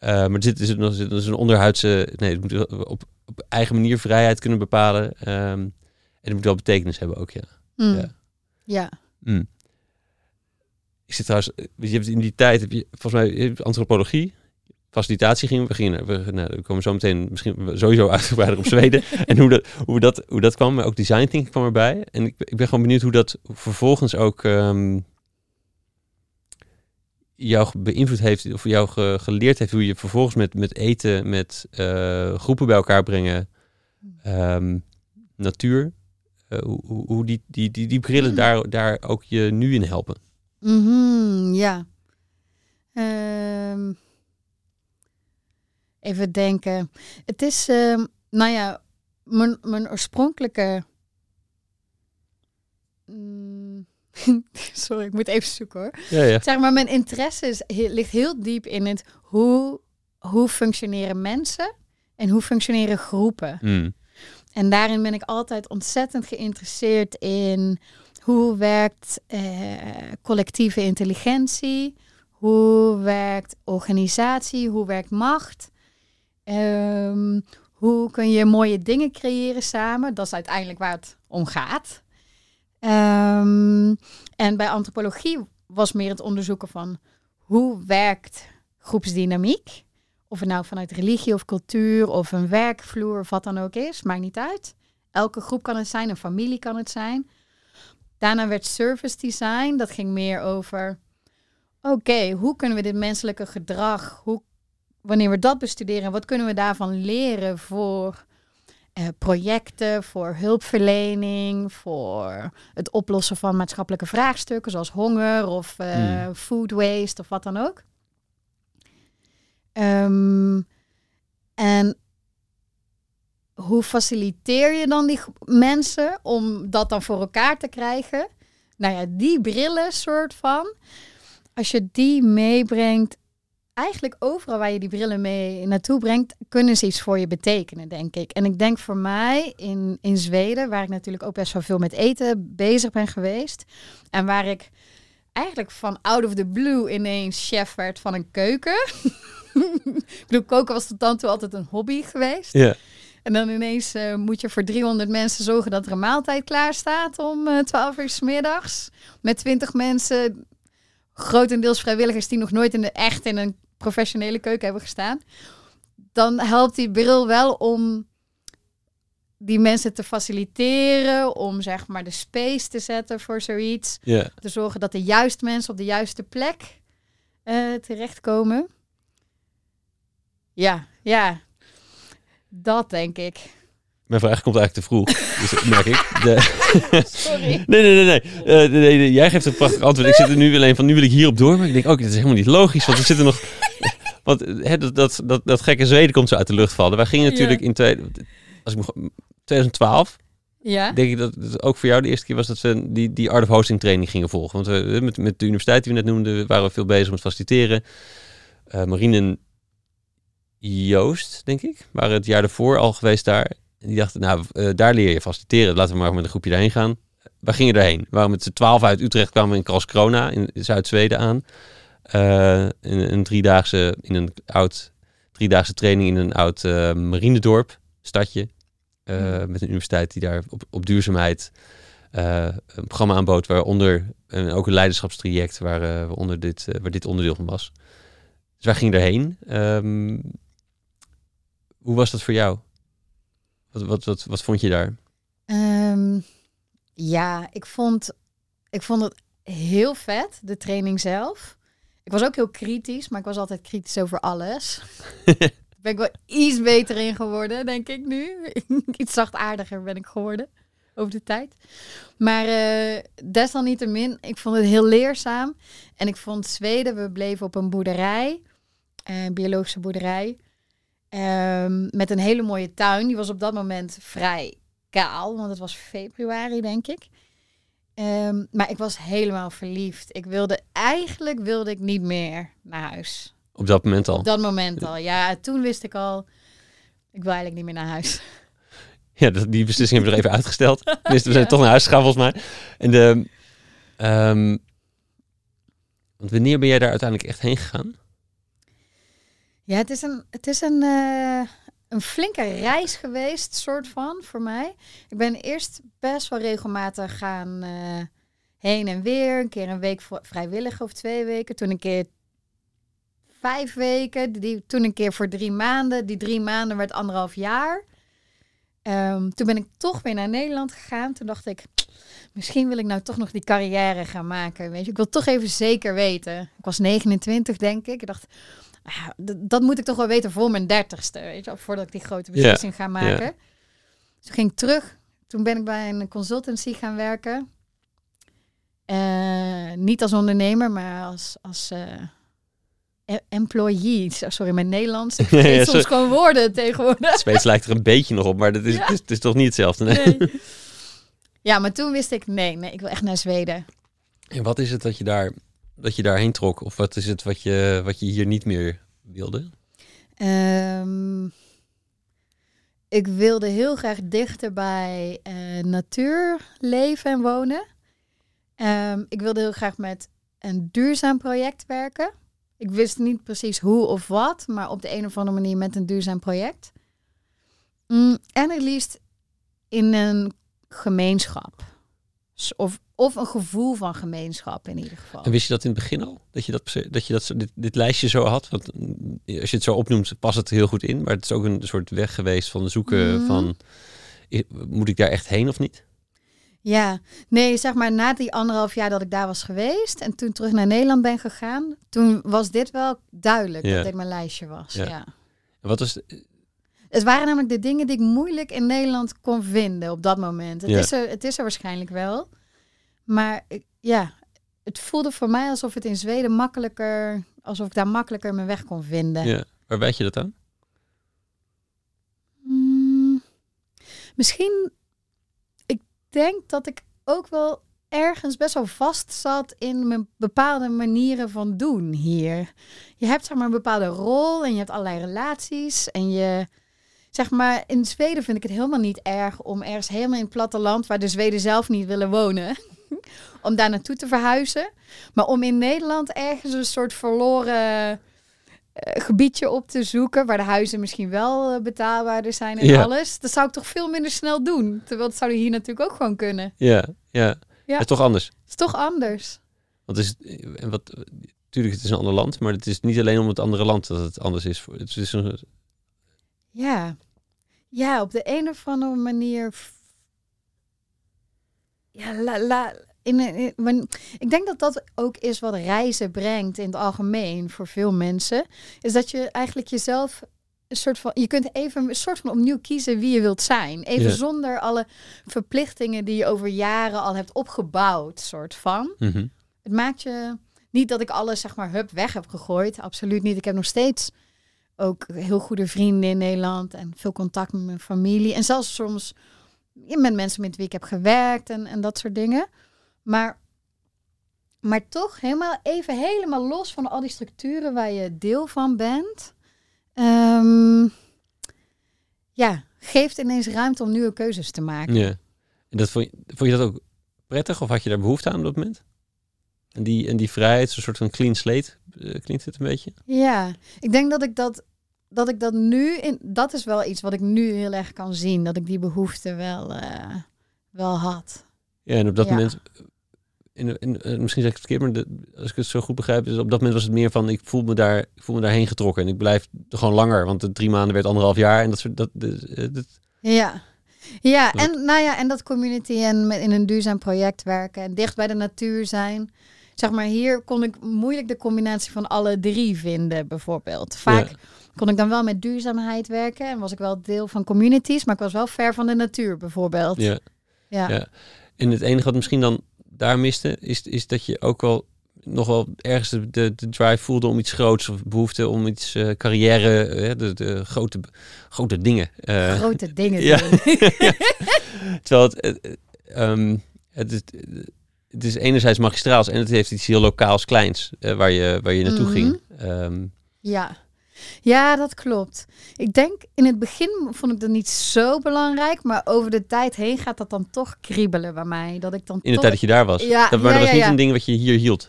Eh, maar er zit, er zit nog zit dus een onderhuidse... Nee, het moet op, op eigen manier vrijheid kunnen bepalen. ehm, en het moet wel betekenis hebben ook, ja. Mm. Ja. Ja. Mm. Ik zit trouwens... Je hebt in die tijd, heb je, volgens mij, je antropologie, facilitatie gingen we. Gingen, we, nou, we komen zo meteen misschien sowieso uitgebreider op Zweden. en hoe dat, hoe, dat, hoe dat kwam. Maar ook design thinking kwam erbij. En ik, ik ben gewoon benieuwd hoe dat vervolgens ook... ehm, jou beïnvloed heeft of jou ge- geleerd heeft hoe je vervolgens met, met eten, met eh, groepen bij elkaar brengen, ehm, natuur, eh, hoe, hoe, die, die, die, die brillen daar, daar ook je nu in helpen. Mhm, ja. Ehm, even denken. Het is, ehm, nou ja, mijn, mijn oorspronkelijke. Mm, Sorry, ik moet even zoeken hoor. Ja, ja. Zeg maar, mijn interesse is, ligt heel diep in het hoe, hoe functioneren mensen en hoe functioneren groepen. Mm. En daarin ben ik altijd ontzettend geïnteresseerd in hoe werkt eh, collectieve intelligentie, hoe werkt organisatie, hoe werkt macht, Ehm, hoe kun je mooie dingen creëren samen. Dat is uiteindelijk waar het om gaat. Ehm, en bij antropologie was meer het onderzoeken van hoe werkt groepsdynamiek. Of het nou vanuit religie of cultuur of een werkvloer of wat dan ook is, maakt niet uit. Elke groep kan het zijn, een familie kan het zijn. Daarna werd service design, dat ging meer over, oké, hoe kunnen we dit menselijke gedrag, hoe, wanneer we dat bestuderen, wat kunnen we daarvan leren voor eh, projecten, voor hulpverlening, voor het oplossen van maatschappelijke vraagstukken zoals honger of eh, Hmm. food waste of wat dan ook. Ehm, en hoe faciliteer je dan die mensen om dat dan voor elkaar te krijgen? Nou ja, die brillen soort van. Als je die meebrengt, eigenlijk overal waar je die brillen mee naartoe brengt, kunnen ze iets voor je betekenen, denk ik. En ik denk voor mij in, in Zweden, waar ik natuurlijk ook best wel veel met eten bezig ben geweest. En waar ik eigenlijk van out of the blue ineens chef werd van een keuken. ik bedoel, koken was tot dan toe altijd een hobby geweest. Ja. En dan ineens eh, moet je voor 300 mensen zorgen dat er een maaltijd klaar staat om eh 12 uur 's middags. Met 20 mensen, grotendeels vrijwilligers die nog nooit in de, echt in een professionele keuken hebben gestaan. Dan helpt die bril wel om die mensen te faciliteren, om zeg maar de space te zetten voor zoiets. Te zorgen dat de juiste mensen op de juiste plek eh, terechtkomen. Ja, ja. Dat denk ik. Mijn vraag komt eigenlijk te vroeg, dus merk ik. De... Sorry. Nee, nee, nee. nee. Eh, nee, nee, nee. Jij geeft een prachtig antwoord. Ik zit er nu alleen van, nu wil ik hierop door. Maar ik denk, ook, dit is helemaal niet logisch. Want we zitten nog... Want hè, dat, dat, dat, dat gekke Zweden komt zo uit de lucht vallen. Wij gingen natuurlijk Ja. in twee, als ik me, 2012, Ja. denk ik dat het ook voor jou de eerste keer was dat we die, die Art of Hosting training gingen volgen. Want we, met, met de universiteit die we net noemden, waren we veel bezig met faciliteren. Eh Marien en Joost, denk ik, waren het jaar daarvoor al geweest daar. Die dachten, nou, eh, daar leer je faciliteren. Laten we maar met een groepje daarheen gaan. We gingen daarheen. Waren met z'n twaalf uit Utrecht, kwamen we in Karlskrona in Zuid-Zweden aan. eh, een, een driedaagse in een oud driedaagse training in een oud eh, marinedorp, stadje. Hmm. Met een universiteit die daar op, op duurzaamheid een programma aanbood, waaronder en ook een leiderschapstraject waar, waaronder dit, waar dit onderdeel van was. Dus wij gingen erheen. Ehm, hoe was dat voor jou? Wat, wat, wat, wat vond je daar? Ehm, ja, ik vond, ik vond het heel vet, de training zelf. Ik was ook heel kritisch, maar ik was altijd kritisch over alles. Daar ben ik wel iets beter in geworden, denk ik nu. iets zachtaardiger ben ik geworden over de tijd. Maar eh, desalniettemin, ik vond het heel leerzaam. En ik vond Zweden, we bleven op een boerderij, eh, een biologische boerderij. Ehm, met een hele mooie tuin. Die was op dat moment vrij kaal, want het was februari, denk ik. Ehm, maar ik was helemaal verliefd. Ik wilde eigenlijk wilde ik niet meer naar huis. Op dat moment al. Op dat moment al. Ja, toen wist ik al. Ik wil eigenlijk niet meer naar huis. Ja, die beslissing hebben we er even uitgesteld. Tenminste, we zijn Ja. toch naar huis gegaan volgens mij. En de, ehm, want wanneer ben jij daar uiteindelijk echt heen gegaan? Ja, het is een, het is een, eh, een flinke reis geweest, soort van, voor mij. Ik ben eerst best wel regelmatig gaan eh, heen en weer. Een keer een week vrijwillig of twee weken. Toen een keer vijf weken. Die, toen een keer voor drie maanden. Die drie maanden werd anderhalf jaar. Ehm, toen ben ik toch weer naar Nederland gegaan. Toen dacht ik, misschien wil ik nou toch nog die carrière gaan maken. Weet je, ik wil toch even zeker weten. Ik was 29, denk ik. Ik dacht, dat moet ik toch wel weten voor mijn dertigste, weet je, wel, voordat ik die grote beslissing ga maken. Dus toen ging ik terug. Toen ben ik bij een consultancy gaan werken. Eh, niet als ondernemer, maar als, als eh, e- employee. Zo- Sorry, mijn Nederlands. Ik Ja, soms gewoon woorden tegenwoordig. Zweeds lijkt er een beetje nog op, maar dat is, Ja. het is, het is toch niet hetzelfde. Nee? Nee. Ja, maar toen wist ik, nee, nee, ik wil echt naar Zweden. En wat is het dat je, daar, dat je daarheen trok? Of wat is het wat je, wat je hier niet meer wilde? Ehm, ik wilde heel graag dichter bij eh, natuur leven en wonen. Ehm, ik wilde heel graag met een duurzaam project werken. Ik wist niet precies hoe of wat, maar op de een of andere manier met een duurzaam project. Mm, en het liefst in een gemeenschap. Of, of een gevoel van gemeenschap in ieder geval. En wist je dat in het begin al? Dat je dat, dat, je dat dit, dit lijstje zo had? Want mm, als je het zo opnoemt, past het heel goed in. Maar het is ook een soort weg geweest van zoeken Mhm. van... Moet ik daar echt heen of niet? Ja, nee, zeg maar na die anderhalf jaar dat ik daar was geweest en toen terug naar Nederland ben gegaan, toen was dit wel duidelijk Ja. dat dit mijn lijstje was. Ja. Ja. Wat is... Het waren namelijk de dingen die ik moeilijk in Nederland kon vinden op dat moment. Het, Ja. is, er, het is er waarschijnlijk wel, maar ja, het voelde voor mij alsof het in Zweden makkelijker, alsof ik daar makkelijker mijn weg kon vinden. Ja. Waar weet je dat aan? Hmm, misschien, ik denk dat ik ook wel ergens best wel vast zat in mijn bepaalde manieren van doen hier. Je hebt zeg maar een bepaalde rol en je hebt allerlei relaties en je, zeg maar, in Zweden vind ik het helemaal niet erg om ergens helemaal in het platteland waar de Zweden zelf niet willen wonen, om daar naartoe te verhuizen. Maar om in Nederland ergens een soort verloren eh, gebiedje op te zoeken waar de huizen misschien wel eh, betaalbaarder zijn en Ja. alles. Dat zou ik toch veel minder snel doen. Terwijl dat zou hier natuurlijk ook gewoon kunnen. Ja, ja. Ja. Het is toch anders. Het is toch anders. Want is, en wat, natuurlijk, het is een ander land, maar het is niet alleen om het andere land dat het anders is. Het is een, Ja. Ja, op de een of andere manier. Ja, la, la, in, in- ik denk dat dat ook is wat reizen brengt in het algemeen voor veel mensen. Is dat je eigenlijk jezelf een soort van. Je kunt even een soort van opnieuw kiezen wie je wilt zijn. Even Ja. zonder alle verplichtingen die je over jaren al hebt opgebouwd, soort van. Mhm. Het maakt je niet dat ik alles zeg maar hup weg heb gegooid. Absoluut niet. Ik heb nog steeds ook heel goede vrienden in Nederland en veel contact met mijn familie. En zelfs soms met mensen met wie ik heb gewerkt en, en dat soort dingen. Maar, maar toch helemaal even helemaal los van al die structuren waar je deel van bent. Ehm, ja, geeft ineens ruimte om nieuwe keuzes te maken. Ja. En dat vond, je, vond je dat ook prettig of had je daar behoefte aan op dat moment? En die, en die vrijheid, zo'n soort van clean slate, eh, klinkt het een beetje? Ja, ik denk dat ik dat, dat ik dat nu in. Dat is wel iets wat ik nu heel erg kan zien. Dat ik die behoefte wel, eh, wel had. Ja, en op dat Ja. moment, in, in, eh, misschien zeg ik het verkeerd, maar de- als ik het zo goed begrijp, is op dat moment was het meer van, ik voel me daar, ik voel me daarheen getrokken en ik blijf gewoon langer, want de drie maanden werd anderhalf jaar en dat soort, dat, dat, eh, dat Ja. Ja, Dat- en nou ja, en dat community en met in een duurzaam project werken en dicht bij de natuur zijn. Zeg maar, hier kon ik moeilijk de combinatie van alle drie vinden, bijvoorbeeld. Vaak Ja. Kon ik dan wel met duurzaamheid werken en was ik wel deel van communities, maar ik was wel ver van de natuur, bijvoorbeeld. ja. ja. Ja. En het enige wat misschien dan daar miste, is, is dat je ook wel nog wel ergens de, de, de drive voelde om iets groots of behoefte om iets eh, carrière, eh, de, de grote, grote dingen. eh, Grote dingen Ja. Terwijl het, eh, eh, ehm, het, is, het is enerzijds magistraals en het heeft iets heel lokaals kleins waar, je, waar je naartoe Mhm. ging. Ehm, Ja. Ja, dat klopt. Ik denk in het begin vond ik dat niet zo belangrijk, maar over de tijd heen gaat dat dan toch kriebelen bij mij. Dat ik dan in de toch... tijd dat je daar was. Ja, dat, maar ja, dat was ja, niet een ding wat je hier hield.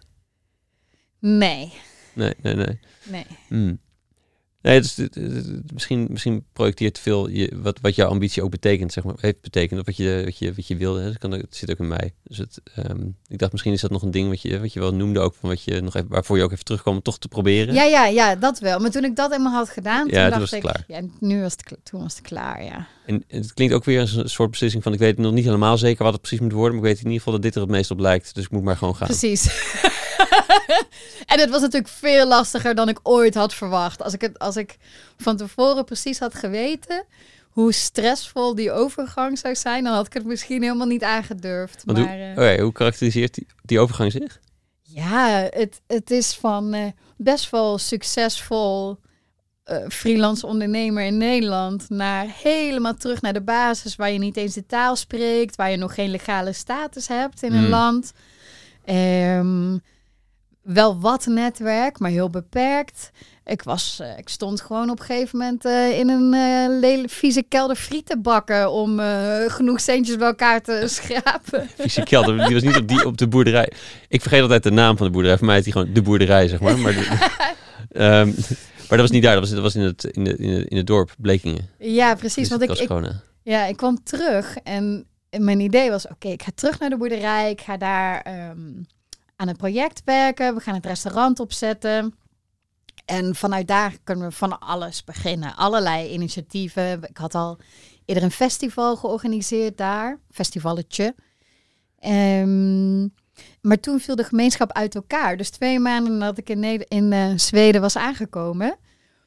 Nee, Nee, nee, nee. nee. Hmm. Nee, het is, het- het- het- misschien, misschien projecteert te veel je, wat, wat jouw ambitie ook betekent, zeg maar, heeft betekend, of wat je, wat je, wat je wilde. Hè. Dat kan, zit ook in mij. Dus het, ehm, ik dacht, misschien is dat nog een ding wat je, wat je wel noemde, ook van wat je nog even, waarvoor je ook even terugkwam, om toch te proberen. Ja, ja, ja, dat wel. Maar toen ik dat eenmaal had gedaan, Ja, toen dacht was het ik... klaar. Ja, nu was het, toen was het klaar, ja. En het klinkt ook weer als een soort beslissing van, ik weet nog niet helemaal zeker wat het precies moet worden, maar ik weet in ieder geval dat dit er het meest op lijkt, dus ik moet maar gewoon gaan. Precies. en het was natuurlijk veel lastiger dan ik ooit had verwacht. Als ik, het, als ik van tevoren precies had geweten hoe stressvol die overgang zou zijn, dan had ik het misschien helemaal niet aangedurfd. Want maar, hoe, eh, hoe karakteriseert die, die overgang zich? Ja, het, het is van eh, best wel succesvol eh, freelance ondernemer in Nederland naar helemaal terug naar de basis waar je niet eens de taal spreekt, waar je nog geen legale status hebt in een Mm. land. Ehm, wel wat netwerk, maar heel beperkt. Ik, was, eh, ik stond gewoon op een gegeven moment eh, in een lele, vieze kelder friet te bakken om genoeg centjes bij elkaar te schrapen. Vieze kelder, die was niet op, die, op de boerderij. Ik vergeet altijd de naam van de boerderij. Voor mij is die gewoon de boerderij, zeg maar. Maar, de- ehm, maar dat was niet daar, dat was, dat was in, het, in, de, in, de, in het dorp, Blekingen. Ja, precies. Want ik, ik. Ja, ik kwam terug en mijn idee was: oké, ik ga terug naar de boerderij. Ik ga daar ehm, aan het project werken. We gaan het restaurant opzetten. En vanuit daar kunnen we van alles beginnen. Allerlei initiatieven. Ik had al eerder een festival georganiseerd daar, festivalletje. Ehm, maar toen viel de gemeenschap uit elkaar. Dus twee maanden nadat ik in, Neder- eh, Zweden was aangekomen,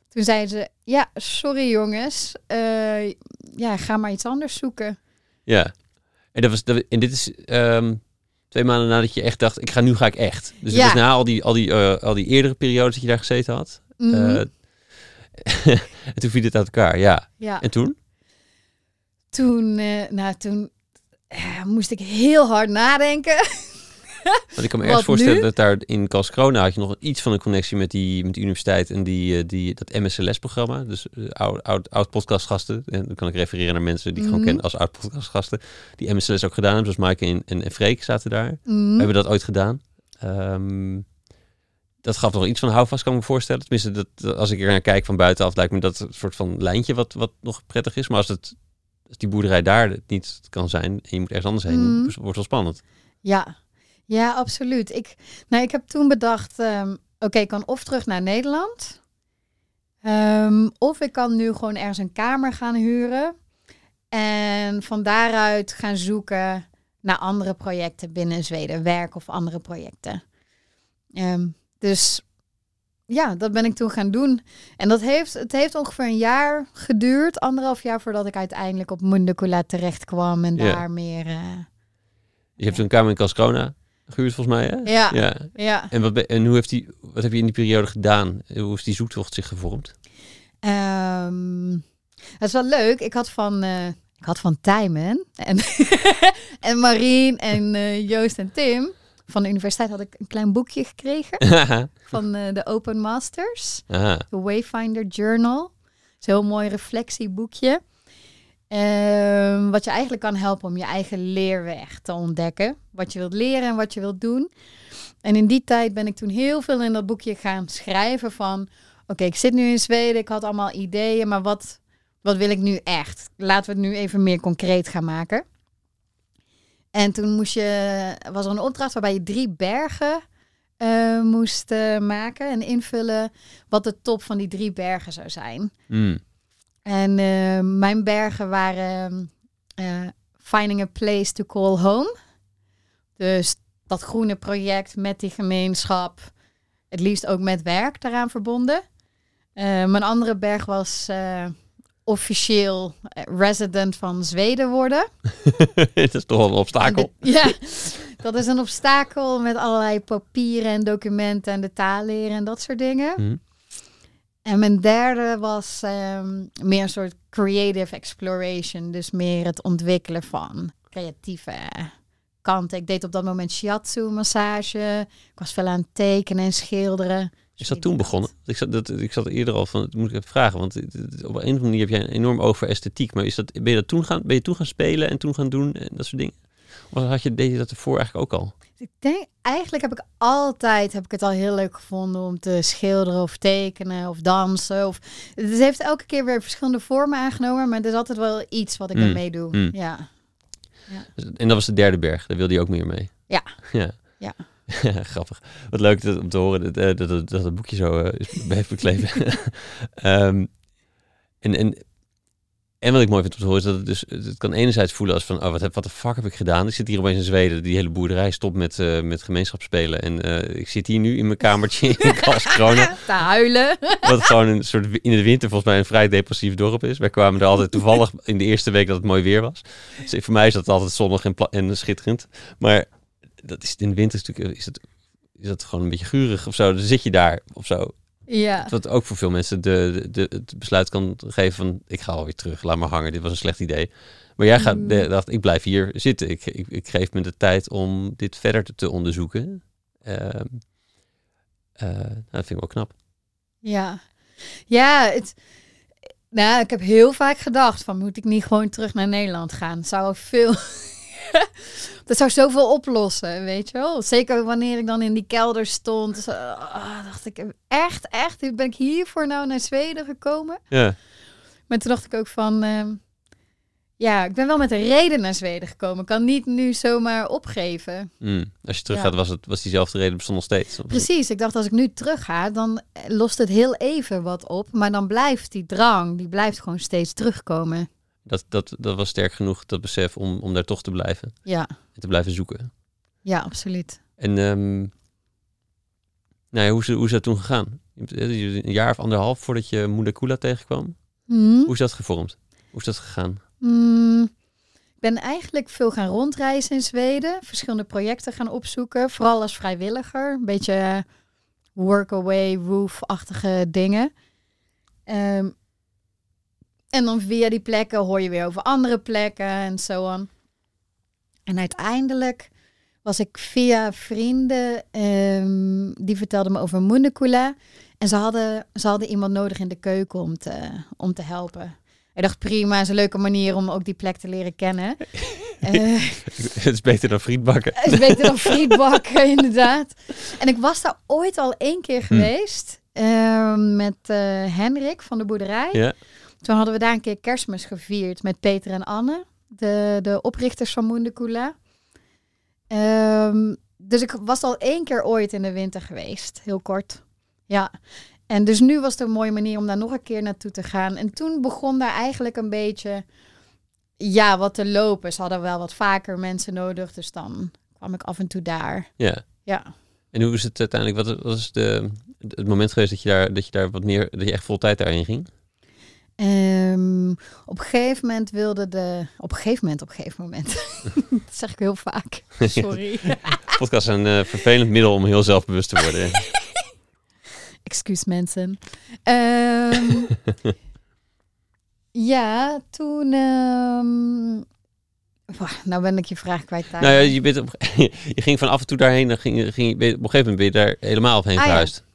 toen zeiden ze: Ja, sorry jongens, eh, ja, ga maar iets anders zoeken. Ja. En, dat was, dat, en dit is ehm, twee maanden nadat je echt dacht, ik ga, nu ga ik echt. Dus Ja. het was na al die, al, die, eh, al die eerdere periodes dat je daar gezeten had. Eh, en toen viel het uit elkaar, ja. ja, En toen? toen, eh, nou, toen moest ik heel hard nadenken. Want ik kan me ergens voorstellen nu? dat daar in Karlskrona had je nog iets van een connectie met die, met die universiteit en die, eh, die, dat MSLS-programma. Dus eh, oud, oud, oud podcastgasten. En dan kan ik refereren naar mensen die ik Mhm. gewoon ken als oud podcastgasten. Die MSLS ook gedaan hebben. Zoals Maaike en, en, en Freek zaten daar. Mhm. We hebben dat ooit gedaan. Ehm, dat gaf nog iets van houvast, kan ik me voorstellen. Tenminste, dat, dat- als ik er naar kijk van buitenaf, lijkt me dat een soort van lijntje wat, wat nog prettig is. Maar als, het, als die boerderij daar het niet kan zijn en je moet ergens anders heen, Mhm. wordt het wel spannend. Ja, ja, absoluut. Ik, nou, ik heb toen bedacht, ehm, oké, ik kan of terug naar Nederland, ehm, of ik kan nu gewoon ergens een kamer gaan huren en van daaruit gaan zoeken naar andere projecten binnen Zweden, werk of andere projecten. Ehm, dus ja, dat ben ik toen gaan doen. En dat heeft, het heeft ongeveer een jaar geduurd, anderhalf jaar voordat ik uiteindelijk op Mundukula terecht kwam en daar meer. eh, Je hebt een kamer in Karlskrona gehuurd volgens mij, hè? ja, ja. ja. En, wat, en hoe heeft die, wat heb je in die periode gedaan? Hoe is die zoektocht zich gevormd? Ehm, dat is wel leuk. Ik had van, eh, ik had van Tijmen en, en Marien en eh, Joost en Tim van de universiteit had ik een klein boekje gekregen van eh, de Open Masters, Aha. de Wayfinder Journal. Heel mooi reflectieboekje. Ehm, wat je eigenlijk kan helpen om je eigen leerweg te ontdekken. Wat je wilt leren en wat je wilt doen. En in die tijd ben ik toen heel veel in dat boekje gaan schrijven van... Oké, ik zit nu in Zweden, ik had allemaal ideeën, maar wat, wat wil ik nu echt? Laten we het nu even meer concreet gaan maken. En toen moest je, was er een opdracht waarbij je drie bergen eh, moest eh, maken en invullen wat de top van die drie bergen zou zijn. Mm. En eh, mijn bergen waren eh, Finding a Place to Call Home. Dus dat groene project met die gemeenschap. Het liefst ook met werk daaraan verbonden. Eh, mijn andere berg was officieel resident van Zweden worden. Het is toch wel een obstakel. Ja, dat is een obstakel met allerlei papieren en documenten en de taal leren en dat soort dingen. Mhm. En mijn derde was ehm, meer een soort creative exploration. Dus meer het ontwikkelen van creatieve kanten. Ik deed op dat moment shiatsu massage. Ik was veel aan het tekenen en schilderen. Is dat toen begonnen? Ik zat, dat, ik zat eerder al van, dat moet ik even vragen, want op een of andere manier heb jij een enorm oog voor esthetiek. Maar is dat, ben, je dat toen gaan, ben je toen gaan spelen en toen gaan doen en dat soort dingen? Of had je, deed je dat ervoor eigenlijk ook al? Ik denk, eigenlijk heb ik altijd heb ik het al heel leuk gevonden om te schilderen of tekenen of dansen. Of, het heeft elke keer weer verschillende vormen aangenomen, maar er is altijd wel iets wat ik Mm, ermee doe. mm. Ja. Dus- En dat was de derde berg, daar wilde je ook meer mee. Ja. Ja. Ja. Ja, grappig. Wat leuk dat, om te horen dat, eh, dat, dat, dat het boekje zo eh, is bekleven. Ehm, en, en, en wat ik mooi vind om te horen is dat het dus, het kan enerzijds voelen als van, oh, wat, heb, wat de fuck heb ik gedaan? Ik zit hier opeens in Zweden, die hele boerderij stopt met, eh met gemeenschapsspelen. En eh, ik zit hier nu in mijn kamertje in Karlskrona. Te huilen. Wat gewoon een soort in de winter volgens mij een vrij depressief dorp is. Wij kwamen er altijd toevallig in de eerste week dat het mooi weer was. Dus voor mij is dat altijd zonnig en, en schitterend. Maar dat is, in de winter is, natuurlijk, is, het, is dat gewoon een beetje gurig of zo. Dan zit je daar of zo. Ja. Wat ook voor veel mensen de, de, het besluit kan geven van... ik ga alweer terug, laat maar hangen. Dit was een slecht idee. Maar jij gaat, Mm. dacht, ik blijf hier zitten. Ik, ik, ik geef me de tijd om dit verder te, te onderzoeken. Ehm, eh, nou, dat vind ik wel knap. Ja, ja het, nou, ik heb heel vaak gedacht van moet ik niet gewoon terug naar Nederland gaan? Zou veel, dat zou zoveel oplossen, weet je wel? Zeker wanneer ik dan in die kelder stond, ah, dacht ik echt, echt, ben ik hiervoor nou naar Zweden gekomen? Ja. Maar toen dacht ik ook van, ehm, ja, ik ben wel met een reden naar Zweden gekomen. Ik kan niet nu zomaar opgeven. Mm. Als je terug Ja. gaat, was, het, was diezelfde reden bestond nog steeds. Precies, ik dacht als ik nu terug ga, dan lost het heel even wat op. Maar dan blijft die drang, die blijft gewoon steeds terugkomen. Dat, dat, dat was sterk genoeg, dat besef, om, om daar toch te blijven. Ja, En te blijven zoeken. ja, absoluut. En ehm, nou ja, hoe, is, hoe is dat toen gegaan? Eh, Een jaar of anderhalf voordat je Moeder Kula tegenkwam. Mhm. Hoe is dat gevormd? Hoe is dat gegaan? Mm, ik ben eigenlijk veel gaan rondreizen in Zweden. Verschillende projecten gaan opzoeken. Vooral als vrijwilliger. Een beetje workaway, roof-achtige dingen. Ehm, en dan via die plekken hoor je weer over andere plekken en zo. En uiteindelijk was ik via vrienden, ehm, die vertelden me over Mundekula. En ze hadden, ze hadden iemand nodig in de keuken om te, om te helpen. Ik dacht prima, is een leuke manier om ook die plek te leren kennen. Eh, het is beter dan frietbakken. het is beter dan frietbakken, inderdaad. En ik was daar ooit al één keer geweest. ehm, met eh, Henrik van de boerderij. Ja. Toen hadden we daar een keer kerstmis gevierd met Peter en Anne. De, de oprichters van Moendekula. Ehm dus ik was al één keer ooit in de winter geweest. Heel kort. Ja. En dus nu was het een mooie manier om daar nog een keer naartoe te gaan. En toen begon daar eigenlijk een beetje... Ja, wat te lopen. Ze hadden wel wat vaker mensen nodig. Dus dan kwam ik af en toe daar. Ja. Ja. En hoe is het uiteindelijk? Wat was de, het moment geweest dat je daar, dat je daar wat meer, dat je echt vol tijd daarin ging? Ehm, op een gegeven moment wilde de... Op een gegeven moment, op een gegeven moment. dat zeg ik heel vaak. Sorry. Podcast is een eh, vervelend middel om heel zelfbewust te worden. Excuus mensen. Ehm, ja, toen... ehm, nou ben ik je vraag kwijt. daar. nou ja, je, bent op, je ging van af en toe daarheen, dan ging, ging je, op een gegeven moment ben je daar helemaal heen Ah, verhuisd. Ja,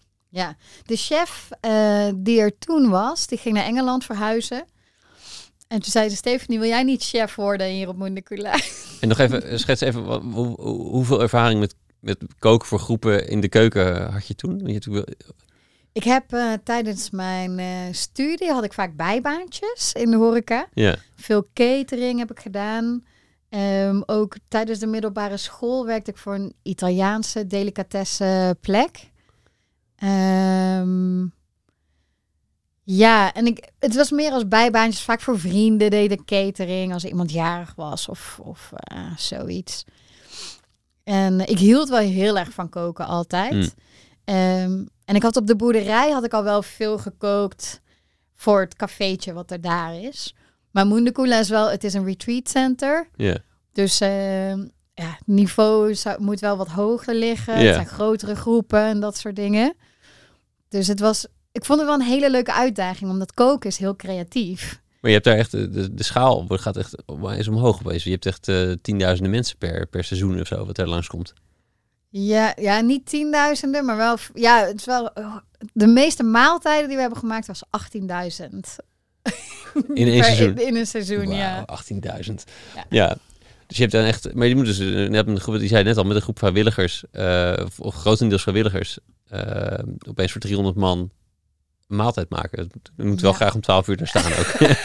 de chef eh, die er toen was, die ging naar Engeland verhuizen. En toen zei ze, Stephanie, wil jij niet chef worden hier op Moendekula? En nog even, schets even, wat, hoe, hoe- hoeveel ervaring met, met koken voor groepen in de keuken had je toen? Je wel- Ik heb eh, tijdens mijn eh, studie, had ik vaak bijbaantjes in de horeca. Ja, Veel catering heb ik gedaan. Ehm, ook tijdens de middelbare school werkte ik voor een Italiaanse delicatesse plek. Ehm, ja, en ik, het was meer als bijbaantjes. Vaak voor vrienden deden catering als iemand jarig was of, of eh, zoiets. En ik hield wel heel erg van koken altijd. Mm. Ehm, en ik had op de boerderij had ik al wel veel gekookt voor het cafeetje wat er daar is. Maar Moendekula is wel, het is een retreat center. ja. Dus ehm, ja, het niveau zou, moet wel wat hoger liggen. Het zijn grotere groepen en dat soort dingen. Dus het was, ik vond het wel een hele leuke uitdaging, omdat koken is heel creatief. Maar je hebt daar echt, de, de, schaal gaat echt is omhoog opeens. Je hebt echt eh, tienduizenden mensen per, per seizoen of zo wat er langskomt. Ja, ja, niet tienduizenden, maar wel, ja, het is wel, de meeste maaltijden die we hebben gemaakt was 18.000. In één Per- seizoen? In een seizoen, ja. Wauw, 18.000. Ja. Ja. Dus je hebt dan echt, maar je moet dus, eh, net met een groep, die zei net al, met een groep vrijwilligers, eh, of, grotendeels vrijwilligers, eh, opeens voor 300 man een maaltijd maken. Je moet wel Ja. graag om 12 uur daar staan ook.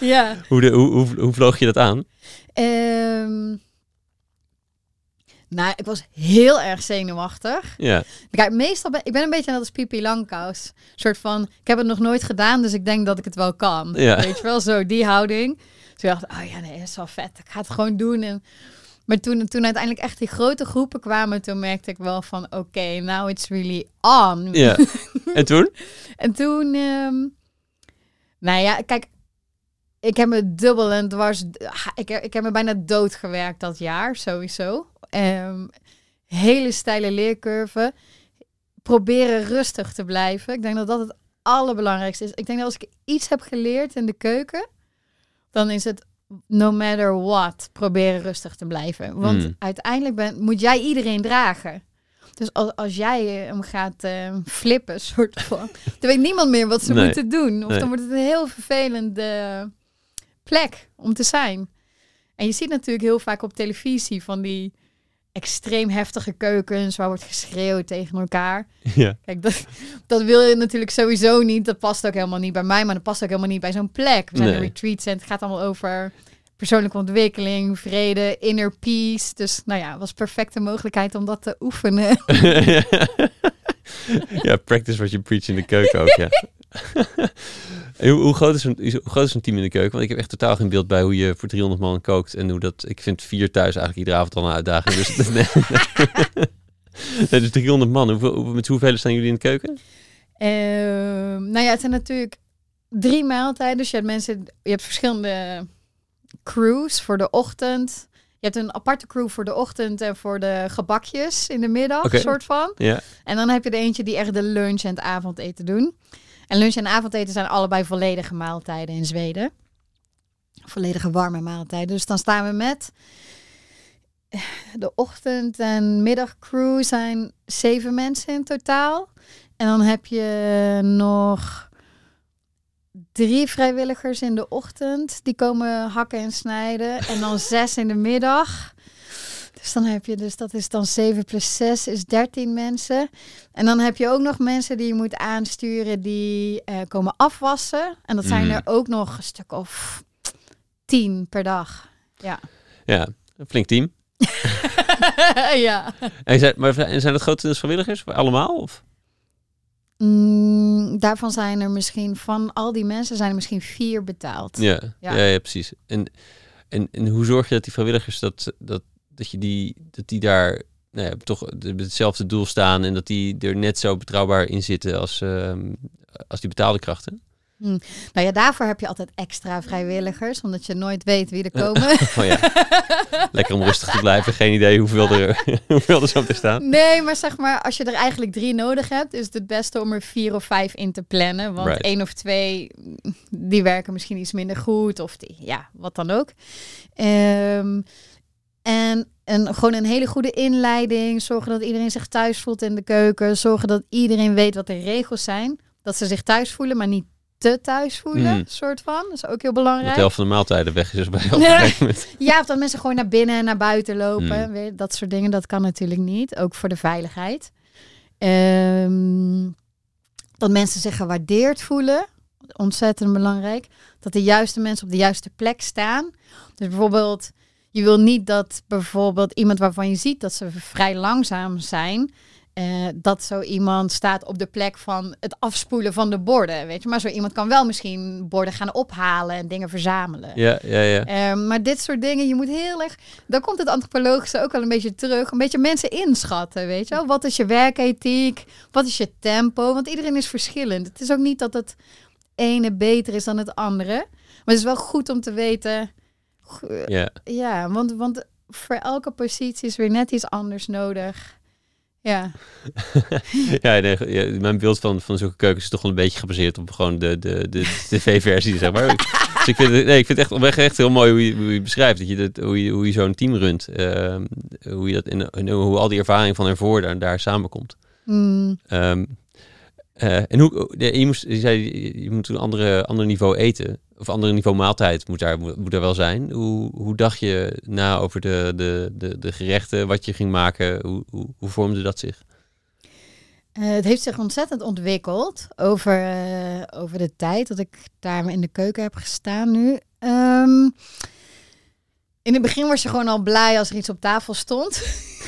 Ja. hoe, de, hoe, hoe, hoe vloog je dat aan? Ehm, nou, ik was heel erg zenuwachtig. Ja, Kijk, meestal ben ik ben een beetje net als Pipi Langkous. Een soort van, ik heb het nog nooit gedaan, dus ik denk dat ik het wel kan. Ja. Weet je wel, zo die houding. Ik dacht, oh ja, nee, dat is wel vet. Ik ga het gewoon doen. En, maar toen, toen uiteindelijk echt die grote groepen kwamen, toen merkte ik wel van, oké, now it's really on. ja. en toen? En toen, ehm, nou ja, kijk, ik heb me dubbel en dwars, ik, heb- ik heb me bijna doodgewerkt dat jaar, sowieso. Ehm, hele steile leercurve. Proberen rustig te blijven. Ik denk dat dat het allerbelangrijkste is. Ik denk dat als ik iets heb geleerd in de keuken, dan is het no matter what, proberen rustig te blijven. Want Hmm. uiteindelijk ben, moet jij iedereen dragen. Dus als, als jij eh, hem gaat eh, flippen, soort van, dan weet niemand meer wat ze Nee. moeten doen. Of Nee. dan wordt het een heel vervelende plek om te zijn. En je ziet natuurlijk heel vaak op televisie van die extreem heftige keukens waar wordt geschreeuwd tegen elkaar. Ja. Kijk, dat, dat wil je natuurlijk sowieso niet. Dat past ook helemaal niet bij mij, maar dat past ook helemaal niet bij zo'n plek. We zijn Nee. een retreat center. Het gaat allemaal over persoonlijke ontwikkeling, vrede, inner peace. Dus nou ja, was perfecte mogelijkheid om dat te oefenen. ja, practice what you preach in de keuken ook, ja. En hoe, hoe, groot is een, hoe groot is een team in de keuken? Want ik heb echt totaal geen beeld bij hoe je voor 300 man kookt. En hoe dat... Ik vind vier thuis eigenlijk iedere avond al een uitdaging. Dus, nee, nee, dus 300 man. Hoeveel, hoe- met hoeveel staan jullie in de keuken? Ehm, nou ja, het zijn natuurlijk drie maaltijden. Dus je hebt mensen, je hebt verschillende crews voor de ochtend. Je hebt een aparte crew voor de ochtend en voor de gebakjes in de middag, soort van. Ja. En dan heb je er eentje die echt de lunch en het avondeten doen. En lunch en avondeten zijn allebei volledige maaltijden in Zweden. Volledige warme maaltijden. Dus dan staan we met de ochtend- en middagcrew zijn zeven mensen in totaal. En dan heb je nog drie vrijwilligers in de ochtend. Die komen hakken en snijden. En dan zes in de middag. Dus dan heb je, dus dat is dan 7 plus 6 is 13 mensen. En dan heb je ook nog mensen die je moet aansturen die eh, komen afwassen. En dat zijn Mhm. er ook nog een stuk of 10 per dag. Ja. Ja, een flink team. ja. En zijn, maar zijn het grotendeels vrijwilligers? Allemaal? Of? Mm, daarvan zijn er misschien, van al die mensen zijn er misschien vier betaald. Ja, ja. Ja. ja, precies. En, en, en hoe zorg je dat die vrijwilligers dat, dat, dat je die, dat die daar nou ja, toch met hetzelfde doel staan en dat die er net zo betrouwbaar in zitten als, ehm, als die betaalde krachten? Nou ja, daarvoor heb je altijd extra vrijwilligers, omdat je nooit weet wie er komen. Oh ja, lekker om rustig te blijven. Geen idee hoeveel er, hoeveel er zo te staan. Nee, maar zeg maar, als je er eigenlijk drie nodig hebt, is het het beste om er vier of vijf in te plannen. Want Right. één of twee, die werken misschien iets minder goed. Of die, ja, wat dan ook. Ehm, en, en gewoon een hele goede inleiding. Zorgen dat iedereen zich thuis voelt in de keuken. Zorgen dat iedereen weet wat de regels zijn. Dat ze zich thuis voelen, maar niet te thuis voelen, Mm. soort van. Dat is ook heel Dat belangrijk. de helft van de maaltijden weg is bij een Ja. of dat mensen gewoon naar binnen en naar buiten lopen. Mm. Dat soort dingen, dat kan natuurlijk niet. Ook voor de veiligheid. Ehm, dat mensen zich gewaardeerd voelen. Ontzettend belangrijk. Dat de juiste mensen op de juiste plek staan. Dus bijvoorbeeld, je wil niet dat bijvoorbeeld iemand waarvan je ziet dat ze vrij langzaam zijn. Eh, dat zo iemand staat op de plek van het afspoelen van de borden. Weet je, maar zo iemand kan wel misschien borden gaan ophalen en dingen verzamelen. Ja, ja, ja. Ehm, maar dit soort dingen, je moet heel erg. Dan komt het antropologische ook wel een beetje terug. Een beetje mensen inschatten, weet je wel. Wat is je werkethiek? Wat is je tempo? Want iedereen is verschillend. Het is ook niet dat het ene beter is dan het andere. Maar het is wel goed om te weten. ja. Ja, want, want voor elke positie is weer net iets anders nodig. Ja, ja, nee, mijn beeld van, van zulke keukens is toch wel een beetje gebaseerd op gewoon de, de, de tv-versie, zeg maar. dus ik vind, het, nee, ik vind het echt, echt heel mooi hoe je, hoe je beschrijft. Dat je dat, hoe je, hoe je zo'n team runt. ehm, hoe, je dat in, hoe al die ervaring van ervoor daar, daar samenkomt. Mm, Ehm, eh, en hoe, ja, je, moest, je zei, je- moet een andere, ander niveau eten. Of een ander niveau maaltijd moet daar, moet, moet daar wel zijn. Hoe, hoe dacht je na over de, de, de, de gerechten, wat je ging maken? Hoe, hoe, hoe vormde dat zich? Eh, het heeft zich ontzettend ontwikkeld over, eh, over de tijd dat ik daar in de keuken heb gestaan nu. Ehm, in het begin was je gewoon al blij als er iets op tafel stond.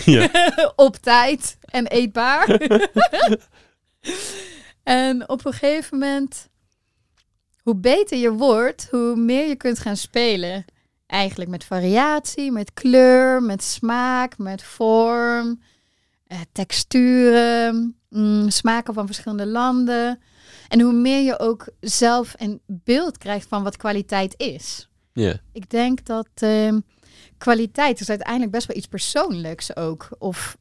Ja. op tijd en eetbaar. en op een gegeven moment, hoe beter je wordt, hoe meer je kunt gaan spelen. Eigenlijk met variatie, met kleur, met smaak, met vorm, eh, texturen, mm, smaken van verschillende landen. En hoe meer je ook zelf een beeld krijgt van wat kwaliteit is. Ja, Ik denk dat ehm, kwaliteit is uiteindelijk best wel iets persoonlijks ook. Of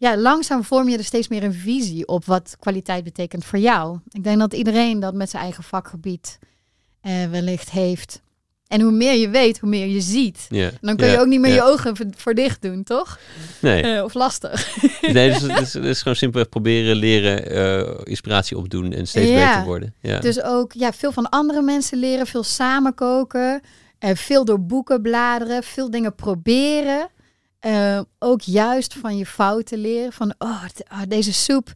ja, langzaam vorm je er steeds meer een visie op wat kwaliteit betekent voor jou. Ik denk dat iedereen dat met zijn eigen vakgebied eh, wellicht heeft. En hoe meer je weet, hoe meer je ziet. Dan kun je ook niet meer je ogen voor, dicht doen, toch? Nee, Eh, of lastig. nee dus het is, het is gewoon simpelweg proberen, leren, eh, inspiratie opdoen en steeds beter worden. Ja. Dus ook ja, veel van andere mensen leren, veel samen koken, eh, veel door boeken bladeren, veel dingen proberen. Eh, ook juist van je fouten leren. Van oh, oh, deze soep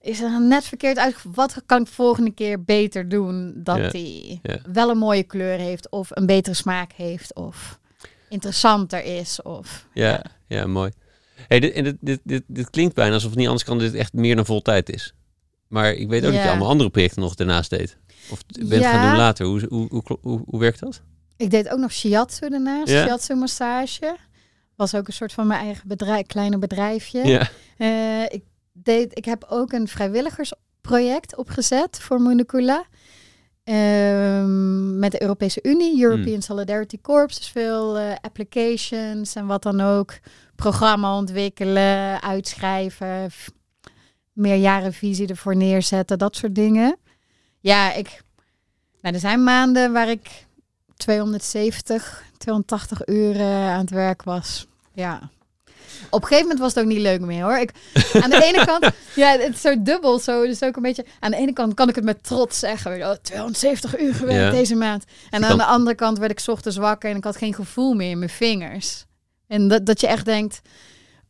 is er net verkeerd uit. Wat kan ik volgende keer beter doen dat Ja, die wel een mooie kleur heeft of een betere smaak heeft of interessanter is of ja, ja, mooi. Hey, dit, dit, dit, dit, dit klinkt bijna alsof het niet anders kan dit echt meer dan vol tijd is. Maar ik weet ook dat je allemaal andere projecten nog daarnaast deed. Of bent Ja. gaan doen later. Hoe, hoe, hoe, hoe, hoe werkt dat? Ik deed ook nog shiatsu daarnaast, shiatsu massage. Was ook een soort van mijn eigen bedrijf, kleine bedrijfje. Ja, Eh, ik, deed, ik heb ook een vrijwilligersproject opgezet voor Moenecula. Ehm met de Europese Unie, European Solidarity Corps. Dus veel eh, applications en wat dan ook. Programma ontwikkelen, uitschrijven, meerjarenvisie ervoor neerzetten, dat soort dingen. Ja, ik, nou, er zijn maanden waar ik 270, 280 uur aan het werk was. Ja. Op een gegeven moment was het ook niet leuk meer hoor. Ik, aan de ene kant, ja, het is zo dubbel. Zo, dus ook een beetje. Aan de ene kant kan ik het met trots zeggen. Oh, 270 uur gewerkt Ja. deze maand. En aan kan- de andere kant werd ik 's ochtends wakker en ik had geen gevoel meer in mijn vingers. En dat, dat je echt denkt: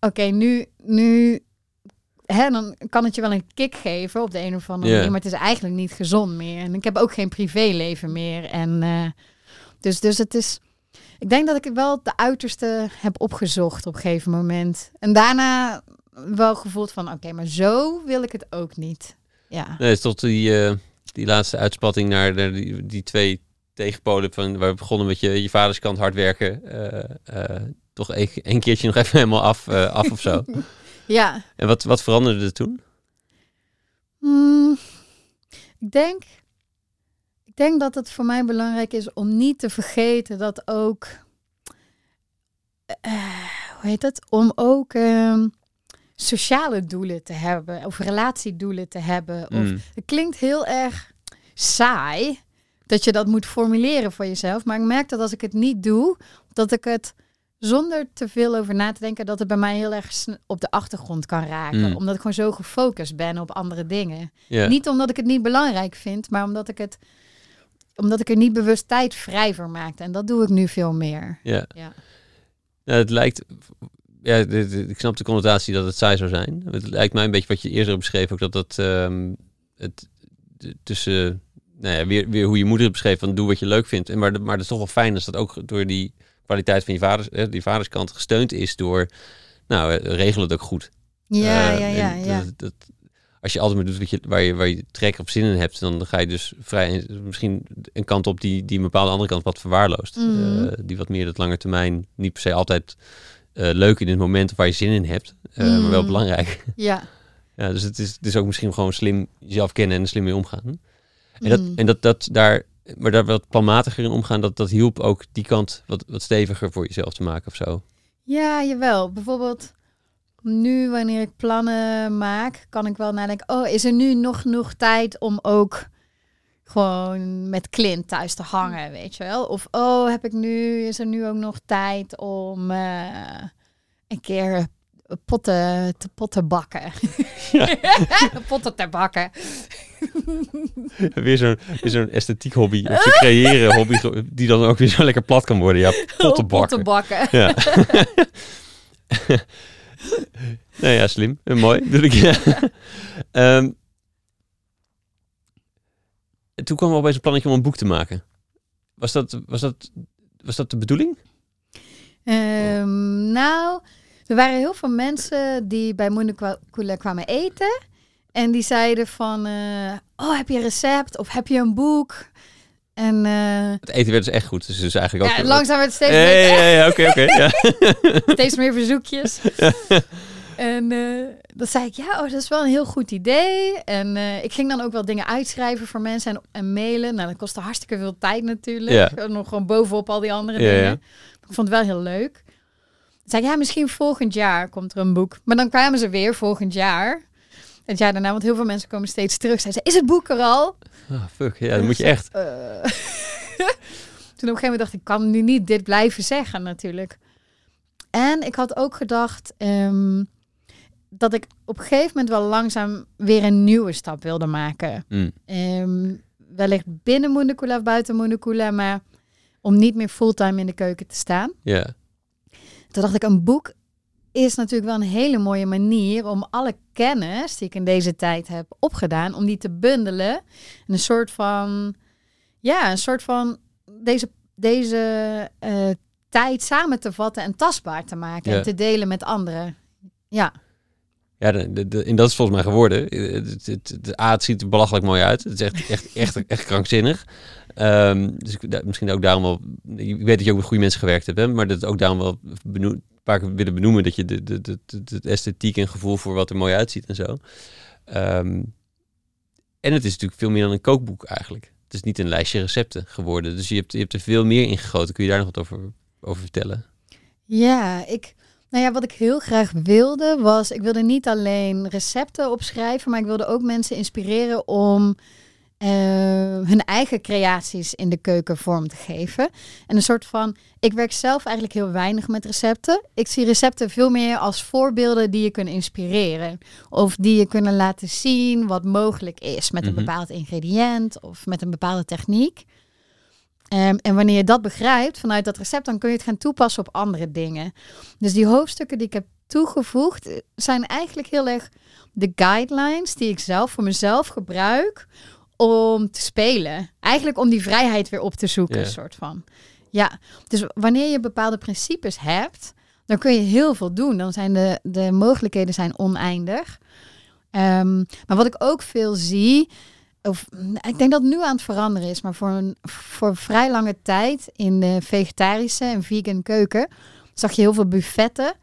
oké, nu, nu hè, dan kan het je wel een kick geven op de een of andere manier. Maar het is eigenlijk niet gezond meer. En ik heb ook geen privéleven meer. En eh, dus, dus het is. Ik denk dat ik wel de uiterste heb opgezocht op een gegeven moment. En daarna wel gevoeld van, oké, maar zo wil ik het ook niet. Ja. nee, tot die, eh, die laatste uitspatting naar de, die, die twee tegenpolen van waar we begonnen met je, je vaders kant hard werken. eh, eh, toch een, een keertje nog even helemaal af, af of zo. Ja. En wat, wat veranderde er toen? Hmm, ik denk, ik denk dat het voor mij belangrijk is om niet te vergeten dat ook, eh, hoe heet het, om ook ehm, sociale doelen te hebben of relatiedoelen te hebben. Of, Mm. Het klinkt heel erg saai dat je dat moet formuleren voor jezelf, maar ik merk dat als ik het niet doe, dat ik het zonder te veel over na te denken dat het bij mij heel erg op de achtergrond kan raken. Mm. Omdat ik gewoon zo gefocust ben op andere dingen. Niet omdat ik het niet belangrijk vind, maar omdat ik het omdat ik er niet bewust tijd vrij voor maakte. En dat doe ik nu veel meer. Ja. Ja. Nou, het lijkt... Ja, ik snap de connotatie dat het saai zou zijn. Het lijkt mij een beetje wat je eerder beschreef, ook dat dat ehm, het tussen... Nou ja, weer, weer hoe je moeder het beschreef, van doe wat je leuk vindt. En maar, maar het is toch wel fijn als dat ook door die kwaliteit van je vaders, die vaderskant gesteund is door... Nou, eh, regel het ook goed. Ja, Eh, ja, ja, ja. Dat, dat- als je altijd maar doet wat je, waar, je, waar je trek op zin in hebt, dan ga je dus vrij misschien een kant op die, die een bepaalde andere kant wat verwaarloost. Mhm. Eh, die wat meer het lange termijn niet per se altijd eh, leuk in het moment waar je zin in hebt, eh, maar wel Mhm. belangrijk. Ja. ja, dus het is, het is ook misschien gewoon slim jezelf kennen en er slim mee omgaan. En, dat, Mhm. en dat, dat daar, maar daar wat planmatiger in omgaan, dat, dat hielp ook die kant wat, wat steviger voor jezelf te maken of zo. Ja, jawel. Bijvoorbeeld nu wanneer ik plannen maak, kan ik wel nadenken, oh, is er nu nog genoeg tijd om ook gewoon met Clint thuis te hangen, weet je wel? Of oh, heb ik nu, is er nu ook nog tijd om eh, een keer potten te potten bakken. potten te bakken. weer zo'n zo'n esthetiek hobby, of ze creëren hobby, die dan ook weer zo lekker plat kan worden. Ja, pottenbakken. Potten bakken. Ja. nou ja, slim. En mooi. Bedoel ik, ja. Ehm, en toen kwam er opeens een plannetje om een boek te maken. Was dat, was dat, was dat de bedoeling? Ehm, nou, er waren heel veel mensen die bij Moenekula kwamen eten. En die zeiden van, eh, oh, heb je een recept? Of heb je een boek? En eh, Het eten werd dus echt goed. Dus, dus eigenlijk ook... ja, langzaam werd het steeds, Ja, beter, ja, ja, oké, oké. ja. steeds meer verzoekjes. En eh, dan zei ik, ja, oh, dat is wel een heel goed idee. En eh, ik ging dan ook wel dingen uitschrijven voor mensen en, en mailen. Nou, dat kostte hartstikke veel tijd natuurlijk. Ja. Nog gewoon bovenop al die andere dingen. Ik vond het wel heel leuk. Toen zei ik, ja, misschien volgend jaar komt er een boek. Maar dan kwamen ze weer volgend jaar. Het jaar daarna, want heel veel mensen komen steeds terug. Zeiden ze, is het boek er al? Ah, fuck, ja, dat moet je echt. Eh. Toen op een gegeven moment dacht ik, kan nu niet dit blijven zeggen natuurlijk. En ik had ook gedacht ehm, dat ik op een gegeven moment wel langzaam weer een nieuwe stap wilde maken. Mm. Ehm, wellicht binnen Moendekula of buiten Moendekula, maar om niet meer fulltime in de keuken te staan. Ja, Toen dacht ik, een boek is natuurlijk wel een hele mooie manier om alle kennis die ik in deze tijd heb opgedaan, om die te bundelen. En een soort van, ja, een soort van deze, deze eh, tijd samen te vatten en tastbaar te maken Ja. en te delen met anderen. Ja, ja de, de, de- en dat is volgens mij geworden. Het, het, het, A, het ziet er belachelijk mooi uit. Het is echt, echt, echt, echt krankzinnig. Ehm, dus ik, da- misschien ook daarom wel... Ik weet dat je ook met goede mensen gewerkt hebt, hè, maar dat ook daarom wel benoem, een paar willen benoemen dat je de, de, de, de, de esthetiek en gevoel voor wat er mooi uitziet en zo. Ehm, en het is natuurlijk veel meer dan een kookboek eigenlijk. Het is niet een lijstje recepten geworden. Dus je hebt, je hebt er veel meer in gegoten. Kun je daar nog wat over, over vertellen? Ja, ik, nou ja, wat ik heel graag wilde was, ik wilde niet alleen recepten opschrijven, maar ik wilde ook mensen inspireren om eh, hun eigen creaties in de keuken vorm te geven. En een soort van, ik werk zelf eigenlijk heel weinig met recepten. Ik zie recepten veel meer als voorbeelden die je kunnen inspireren. Of die je kunnen laten zien wat mogelijk is met een Mhm. bepaald ingrediënt of met een bepaalde techniek. Ehm, en wanneer je dat begrijpt vanuit dat recept, dan kun je het gaan toepassen op andere dingen. Dus die hoofdstukken die ik heb toegevoegd, eh, zijn eigenlijk heel erg de guidelines die ik zelf voor mezelf gebruik om te spelen. Eigenlijk om die vrijheid weer op te zoeken, soort van. Ja, dus wanneer je bepaalde principes hebt, dan kun je heel veel doen. Dan zijn de, de mogelijkheden zijn oneindig. Ehm, maar wat ik ook veel zie, of mm, ik denk dat het nu aan het veranderen is, maar voor een voor vrij lange tijd in de vegetarische en vegan keuken zag je heel veel buffetten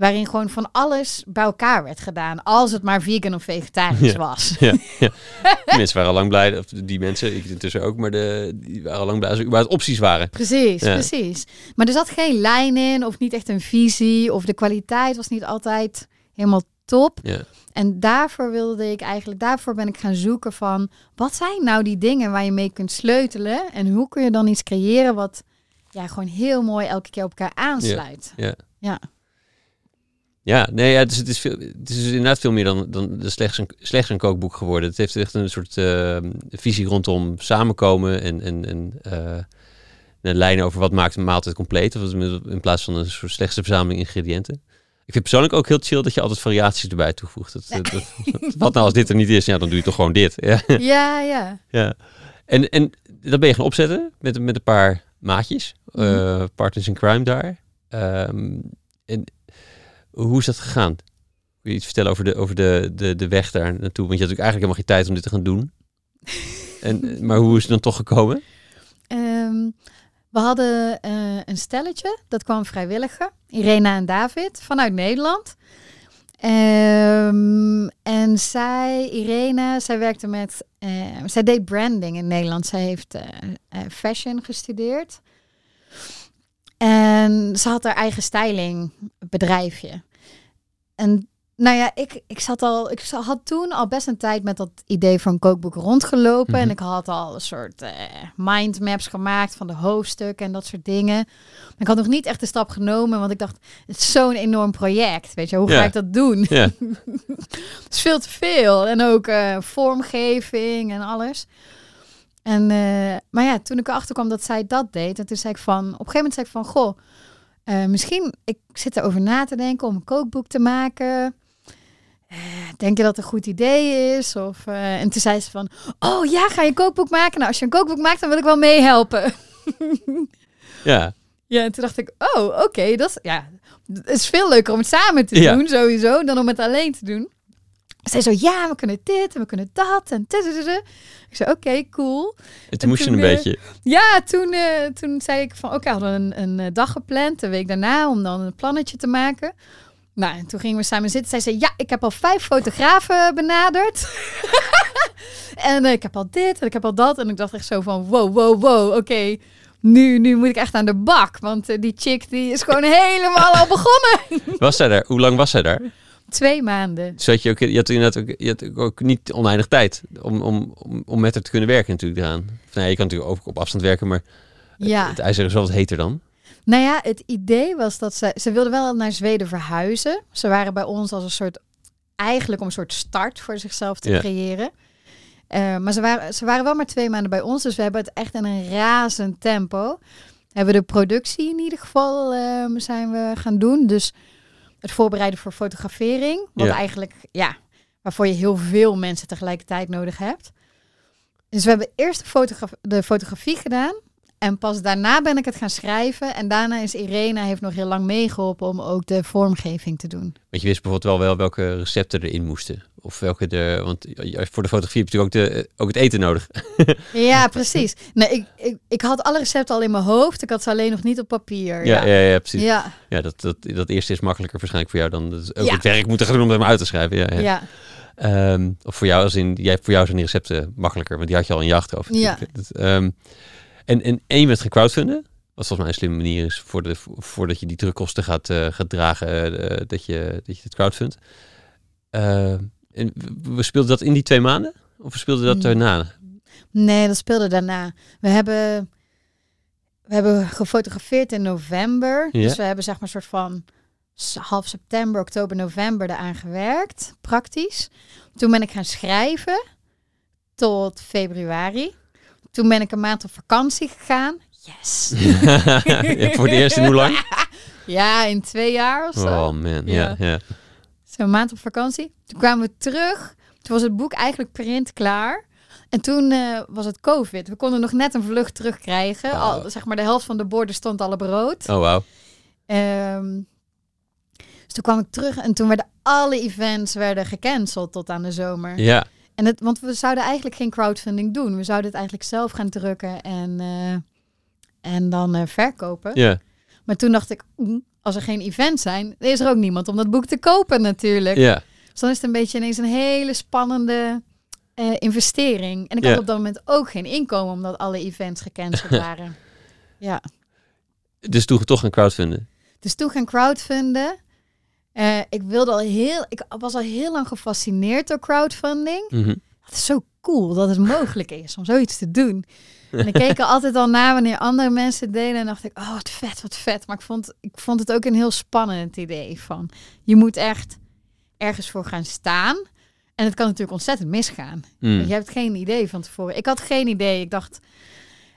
waarin gewoon van alles bij elkaar werd gedaan, als het maar vegan of vegetarisch Ja. was. Ja, mensen waren al lang blij, of die mensen, ik intussen ook, maar de, die waren al lang blij als er überhaupt opties waren. Precies, Ja. precies. Maar er zat geen lijn in of niet echt een visie of de kwaliteit was niet altijd helemaal top. Ja. En daarvoor wilde ik eigenlijk, daarvoor ben ik gaan zoeken van wat zijn nou die dingen waar je mee kunt sleutelen en hoe kun je dan iets creëren wat ja, gewoon heel mooi elke keer op elkaar aansluit. Ja. Ja. Ja, nee, ja, dus het, is veel, het is inderdaad veel meer dan, dan slechts, een, slechts een kookboek geworden. Het heeft echt een soort eh, visie rondom samenkomen en, en, en eh, een lijn over wat maakt een maaltijd compleet. Of in plaats van een soort slechtste verzameling ingrediënten. Ik vind persoonlijk ook heel chill dat je altijd variaties erbij toevoegt. Dat, dat, dat- wat nou als dit er niet is, ja, dan doe je toch gewoon dit. Ja, Ja, ja. ja. En, en dat ben je gaan opzetten met, met een paar maatjes, eh, partners in crime daar. Ehm, en hoe is dat gegaan? Kun je iets vertellen over de, over de, de, de weg daar naartoe? Want je had natuurlijk eigenlijk helemaal geen tijd om dit te gaan doen. En, maar hoe is het dan toch gekomen? Ehm, we hadden eh, een stelletje, dat kwam vrijwilliger. Irena en David, vanuit Nederland. Ehm, en zij, Irene, zij werkte met... eh, zij deed branding in Nederland. Zij heeft eh, eh, fashion gestudeerd. En ze had haar eigen stylingbedrijfje. En nou ja, ik, ik zat al, ik had toen al best een tijd met dat idee van kookboek rondgelopen. Mhm. En ik had al een soort eh, mindmaps gemaakt van de hoofdstukken en dat soort dingen. Maar ik had nog niet echt de stap genomen, want ik dacht, het is zo'n enorm project. Weet je, hoe ga ik dat doen? Ja. Het is veel te veel. En ook eh, vormgeving en alles. En, eh, maar ja, toen ik erachter kwam dat zij dat deed, en toen zei ik van, op een gegeven moment zei ik van, goh, eh, misschien, ik zit erover na te denken om een kookboek te maken. Eh, denk je dat het een goed idee is? Of, en toen zei ze van, oh ja, ga je een kookboek maken? Nou, als je een kookboek maakt, dan wil ik wel meehelpen. Ja, Ja, en toen dacht ik, oh, oké, dat is ja, het is veel leuker om het samen te Ja. doen, sowieso, dan om het alleen te doen. Zij zo, ja, we kunnen dit en we kunnen dat en tudududu. Ik zei, oké, cool. en toen moest je een eh, beetje. Ja, toen, eh, toen zei ik van, oké, we hadden een, een eh, dag gepland, de week daarna, om dan een plannetje te maken. Nou, en toen gingen we samen zitten. Zij zei, ja, ik heb al vijf fotografen benaderd. en ik heb al dit en ik heb al dat. En ik dacht echt zo van, wow, wow, wow, oké. Nu, nu moet ik echt aan de bak. Want die chick die is gewoon helemaal al begonnen. Was zij daar? Hoe lang was zij daar? Twee maanden. Dus had je, ook, je had inderdaad ook, je had ook niet oneindig tijd om, om, om, om met haar te kunnen werken natuurlijk eraan. Of, nou ja, je kan natuurlijk ook op afstand werken, maar Ja. het ijzer is wel wat heter dan. Nou ja, het idee was dat ze... Ze wilden wel naar Zweden verhuizen. Ze waren bij ons als een soort... Eigenlijk om een soort start voor zichzelf te Ja. creëren. Eh, maar ze waren, ze waren wel maar twee maanden bij ons. Dus we hebben het echt in een razend tempo. Hebben de productie in ieder geval ehm, zijn we gaan doen. Dus het voorbereiden voor fotografering. Wat Ja. eigenlijk, ja, waarvoor je heel veel mensen tegelijkertijd nodig hebt. Dus we hebben eerst de, de fotografie gedaan. En pas daarna ben ik het gaan schrijven. En daarna is Irene heeft nog heel lang meegeholpen om ook de vormgeving te doen. Want je wist bijvoorbeeld wel, wel welke recepten erin moesten. Of welke de. Want voor de fotografie heb je natuurlijk ook, de, ook het eten nodig. Ja, precies. Nee, ik, ik, ik had alle recepten al in mijn hoofd. Ik had ze alleen nog niet op papier. Ja, ja, ja, precies. Ja. ja. dat, dat, dat eerste is makkelijker waarschijnlijk voor jou dan dat ook Ja. het werk moeten gaan doen om hem uit te schrijven. Ja, ja. ja. Ehm, of voor jou als in, jij, voor jou zijn die recepten makkelijker, want die had je al in je achterhoofd. Ja. ehm, en, en, en je bent gaan crowdfunden, wat volgens mij een slimme manier is voor de, voordat je die drukkosten gaat, eh, gaat dragen, eh, dat, je, dat je het crowdfundt. Ehm, en we- speelden dat in die twee maanden? Of we speelden dat Mm. daarna? Nee, dat speelde daarna. We hebben, we hebben gefotografeerd in november. Ja. Dus we hebben zeg maar een soort van half september, oktober, november eraan gewerkt. Praktisch. Toen ben ik gaan schrijven tot februari. Toen ben ik een maand op vakantie gegaan. Yes. Ja, voor het eerst in hoe lang? Ja, in twee jaar of zo. Oh man, ja. Ja. ja. Zo'n maand op vakantie. Toen kwamen we terug. Toen was het boek eigenlijk print klaar. En toen eh, was het COVID. We konden nog net een vlucht terugkrijgen. Oh. Al, zeg maar de helft van de borden stond al op rood. Oh wauw. Ehm, dus toen kwam ik terug en toen werden alle events werden gecanceld tot aan de zomer. Ja, En het, want we zouden eigenlijk geen crowdfunding doen. We zouden het eigenlijk zelf gaan drukken en, eh, en dan eh, verkopen. ja. Maar toen dacht ik, "Oeh, als er geen events zijn, is er ook niemand om dat boek te kopen natuurlijk. ja. Dus dan is het een beetje ineens een hele spannende eh, investering. En ik Ja. had op dat moment ook geen inkomen, omdat alle events gecanceld waren. ja. Dus toen toch gaan crowdfunden. Dus toen gaan crowdfunden. Eh, ik wilde al heel, ik was al heel lang gefascineerd door crowdfunding. Mhm. Het is zo cool dat het mogelijk is om zoiets te doen. En ik keek er altijd al naar wanneer andere mensen het deden. En dacht ik, oh, wat vet, wat vet. Maar ik vond, ik vond het ook een heel spannend idee. Van, je moet echt ergens voor gaan staan. En het kan natuurlijk ontzettend misgaan. Hmm. Je hebt geen idee van tevoren. Ik had geen idee. Ik dacht,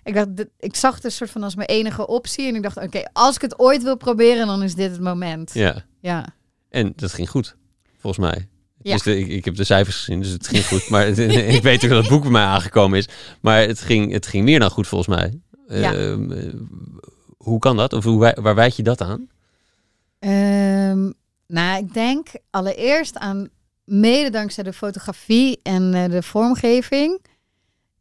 ik dacht, ik zag het een soort van als mijn enige optie. En ik dacht, oké, als ik het ooit wil proberen, dan is dit het moment. Ja, Ja. en dat ging goed, volgens mij. Ja. Dus de- ik, ik heb de cijfers gezien, dus het ging goed. Maar het- ik weet ook dat het boek bij mij aangekomen is. Maar het ging, het ging meer dan goed, volgens mij. Ja. Ehm, eh, hoe kan dat? Of hoe, waar wijd je dat aan? Ehm, nou, ik denk allereerst aan mede dankzij de fotografie en eh, de vormgeving.